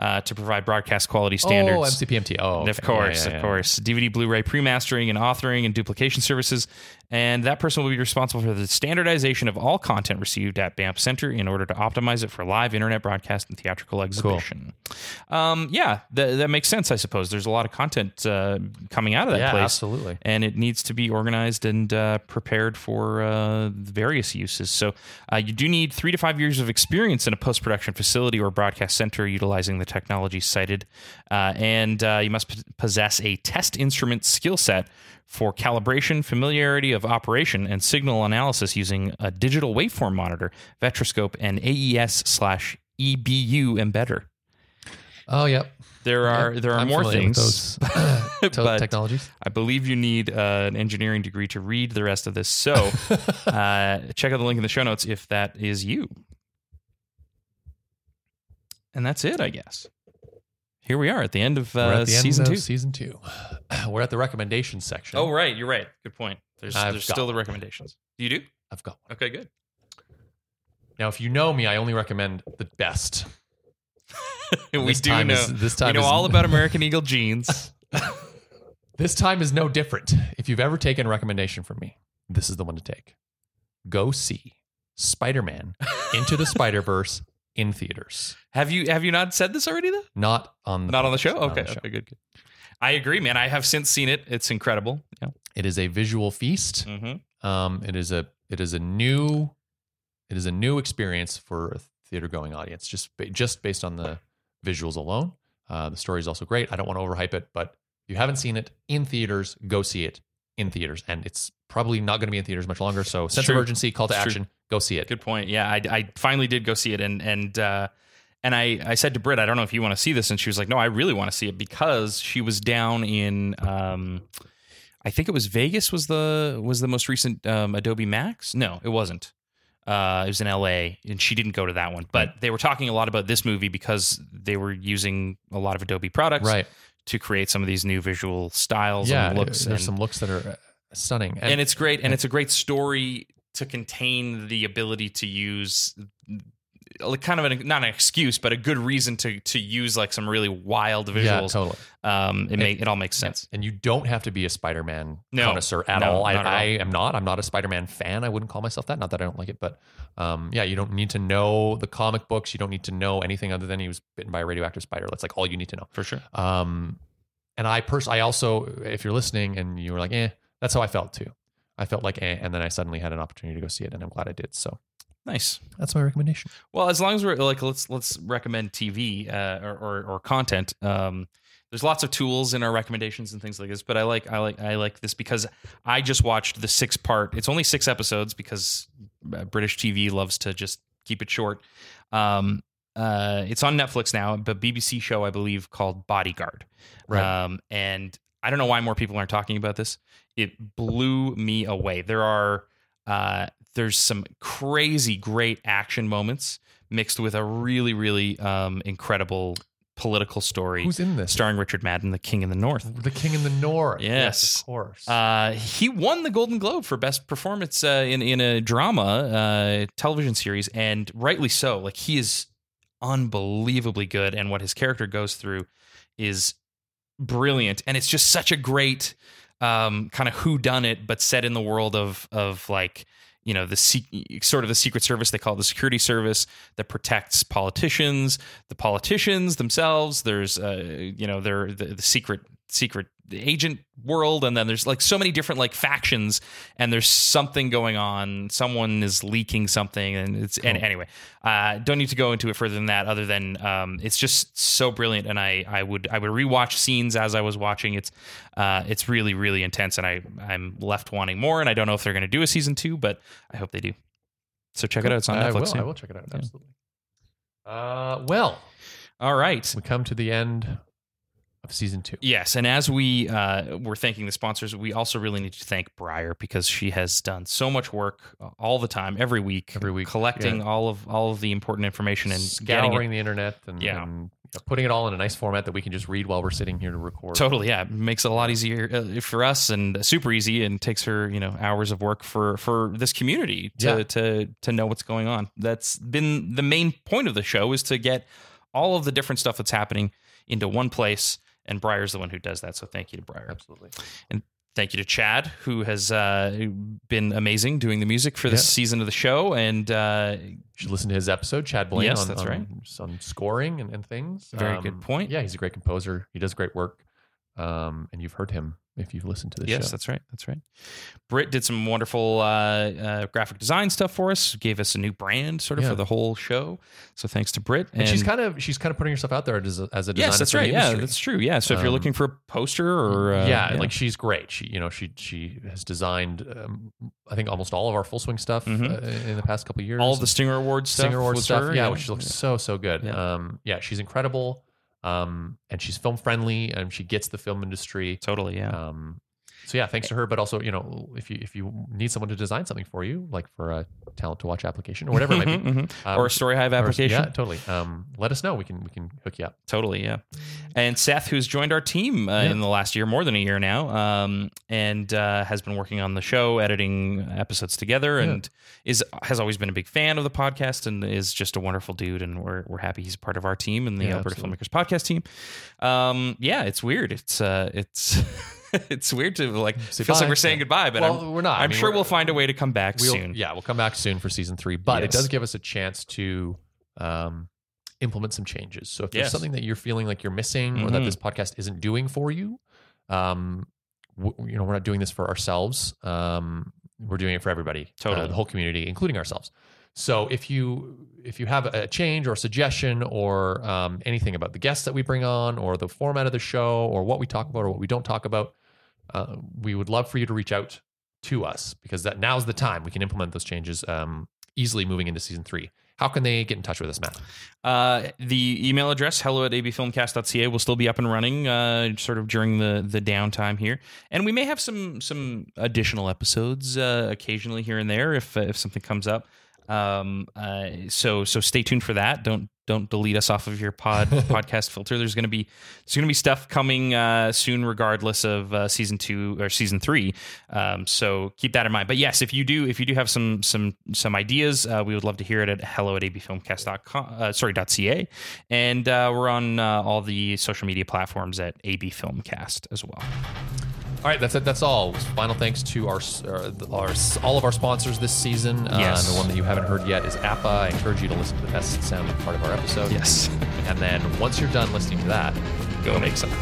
uh, to provide broadcast quality standards. Oh, MCPMT. Oh, Of course, Yeah, yeah, of course. DVD, Blu-ray pre-mastering and authoring and duplication services. And that person will be responsible for the standardization of all content received at Banff Center in order to optimize it for live internet broadcast and theatrical exhibition. Um, yeah, that, that makes sense, I suppose. There's a lot of content uh, coming out of that Yeah, place. absolutely. And it needs to be organized and uh, prepared for uh, various uses. So uh, you do need three to five years of experience in a post production facility or broadcast center utilizing the technology cited. Uh, and uh, you must p- possess a test instrument skill set for calibration, familiarity of operation, and signal analysis using a digital waveform monitor, vectorscope, and AES slash EBU embedder. Oh, yep. There are there are I'm more things, those but technologies. I believe you need uh, an engineering degree to read the rest of this. So uh, check out the link in the show notes if that is you. And that's it, I guess. Here we are at the end of We're uh, at the end season of two. season two. We're at the recommendations section. Oh, right. You're right. Good point. There's, I've there's got still the one. recommendations. You do? I've got one. Okay, good. Now, if you know me, I only recommend the best. we This do time know. is- this we know is- all about American Eagle jeans. This time is no different. If you've ever taken a recommendation from me, this is the one to take. Go see Spider Man Into the Spider Verse in theaters. have you have you not said this already though? Not on the Not on the show. Okay, the show. okay, good, good. I agree, man. I have since seen it. It's incredible. Yeah. It is a visual feast. Mm-hmm. Um, it is a it is a new it is a new experience for a theater going audience just just based on the visuals alone. Uh, the story is also great. I don't want to overhype it, but if you haven't seen it in theaters, go see it in theaters, and it's probably not going to be in theaters much longer. So sense true. of urgency, call to true. action, go see it. Good point. Yeah, I, I finally did go see it, and and uh, and I I said to Britt, I don't know if you want to see this, and she was like, No, I really want to see it because she was down in. Um, I think it was Vegas was the was the most recent um, Adobe Max. No, it wasn't. Uh, it was in L.A. and she didn't go to that one. But they were talking a lot about this movie because they were using a lot of Adobe products Right? to create some of these new visual styles Yeah, and looks. There's and- some looks that are uh, stunning, and, it's great and it's a great story to contain the ability to use like kind of an, not an excuse, but a good reason to to use like some really wild visuals. Yeah, totally. Um, it make it all makes sense. And you don't have to be a Spider-Man No. connoisseur at No, all. I, at all. I am not. I'm not a Spider-Man fan. I wouldn't call myself that. Not that I don't like it, but um, yeah, you don't need to know the comic books. You don't need to know anything other than he was bitten by a radioactive spider. That's like all you need to know. For sure. Um, and I pers- I also, if you're listening and you were like, eh, that's how I felt too. I felt like, eh, and then I suddenly had an opportunity to go see it, and I'm glad I did. So Nice. that's my recommendation. Well, as long as we're like, let's let's recommend TV uh, or, or or content. Um, there's lots of tools in our recommendations and things like this, but I like I like I like this because I just watched the six part. It's only six episodes because uh, British TV loves to just keep it short. Um, uh, it's on Netflix now, but BBC show I believe called Bodyguard. Right. Um, and I don't know why more people aren't talking about this. It blew me away. There are uh, there's some crazy great action moments mixed with a really really um, incredible political story Who's in this? starring Richard Madden, the King in the North. The King in the North. Yes. of course. Uh, he won the Golden Globe for best performance uh, in in a drama uh, television series, and rightly so. Like he is unbelievably good, and what his character goes through is brilliant, and it's just such a great um, kind of who done it, but set in the world of of like you know the sort of the secret service they call it the security service that protects politicians. The politicians themselves there's uh you know they're the, the secret secret agent world and then there's like so many different like factions and there's something going on someone is leaking something and it's and anyway uh don't need to go into it further than that other than um it's just so brilliant and i i would i would rewatch scenes as i was watching it's uh it's really really intense and i i'm left wanting more and i don't know if they're going to do a season two but i hope they do so check it out it's on I netflix will. soon. I will check it out. Absolutely. Uh, well, all right we come to the end of season two. Yes, and as we uh, were thanking the sponsors, we also really need to thank Briar because she has done so much work uh, all the time, every week, Every week, collecting yeah. all of all of the important information and Scouring the internet and, Yeah. and putting it all in a nice format that we can just read while we're sitting here to record. Totally, yeah, it makes it a lot easier uh, for us and super easy, and takes her you know hours of work for for this community to Yeah. to to know what's going on. That's been the main point of the show is to get all of the different stuff that's happening into one place. And Briar's the one who does that. So thank you to Briar. Absolutely. And thank you to Chad, who has uh, been amazing doing the music for this Yeah. season of the show. And uh, You should listen to his episode, Chad Blaine, Yes, on, that's on, right. on scoring and, and things. Um, Very good point. Yeah, he's a great composer. He does great work. Um, and you've heard him if you've listened to the show. yes, show. that's right. That's right. Britt did some wonderful uh, uh, graphic design stuff for us. Gave us a new brand sort of Yeah. for the whole show. So thanks to Britt. And, she's kind of she's kind of putting herself out there as a, as a designer. yes, that's right. Yeah, that's true. Yeah. So if you're Um, looking for a poster or uh, yeah, like she's great. She, you know, she she has designed, um, I think, almost all of our full swing stuff Mhm. uh, in the past couple of years. all the Stinger Awards stuff, Singer Award was stuff, her, yeah, which looks so so good. Yeah. Um, yeah, she's incredible, um, and she's film friendly, and she gets the film industry. totally. Yeah. Um, so yeah, thanks to her. But also, you know, if you if you need someone to design something for you, like for a talent to watch application or whatever it might be, Mhm, mhm. um, or a StoryHive or- application. yeah, totally. Um, let us know. We can we can hook you up. Totally, yeah. And Seth, who's joined our team uh, Yeah. in the last year, more than a year now, um, and uh, has been working on the show, editing episodes together, and is has always been a big fan of the podcast, and is just a wonderful dude. And we're we're happy he's part of our team and the Yeah, Alberta absolutely. Filmmakers podcast team. Um, yeah, it's weird. It's uh, it's. it's weird to like Say feels like we're saying goodbye, but Well, I'm, we're not. I I'm mean, sure we'll find a way to come back We'll, soon. Yeah, we'll come back soon for season three, but it does give us a chance to um, implement some changes. So if there's Yes. something that you're feeling like you're missing or that Mhm. this podcast isn't doing for you, um, w- you know, we're not doing this for ourselves. Um, we're doing it for everybody, uh, Totally. the whole community, including ourselves. So if you if you have a change or a suggestion or um, anything about the guests that we bring on or the format of the show or what we talk about or what we don't talk about, uh, we would love for you to reach out to us because that now's the time we can implement those changes um, easily moving into season three. How can they get in touch with us, Matt? Uh, the email address, hello at abfilmcast.ca, will still be up and running uh, sort of during the, the downtime here. And we may have some some additional episodes uh, occasionally here and there if, if something comes up. Um, uh, so so stay tuned for that. Don't don't delete us off of your pod podcast filter. There's going to be there's to be stuff coming uh, soon, regardless of uh, season two or season three. Um, so keep that in mind. But yes, if you do if you do have some some some ideas, uh, we would love to hear it at hello at abfilmcast.com. Uh, sorry, .ca, and uh, we're on uh, all the social media platforms at abfilmcast as well. All right, that's it. That's all. Final thanks to our, our, our all of our sponsors this season. Yes. Uh, the one that you haven't heard yet is APPA. I encourage you to listen to the best sounding part of our episode. Yes. And then once you're done listening to that, go make something.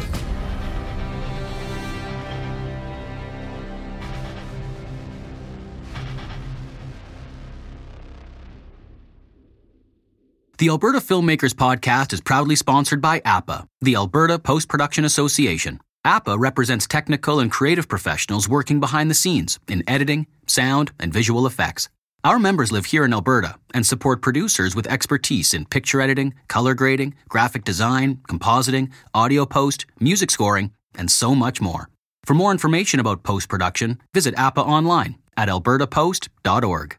The Alberta Filmmakers Podcast is proudly sponsored by APPA, the Alberta Post Production Association. APPA represents technical and creative professionals working behind the scenes in editing, sound, and visual effects. Our members live here in Alberta and support producers with expertise in picture editing, color grading, graphic design, compositing, audio post, music scoring, and so much more. For more information about post production, visit APPA online at albertapost.org.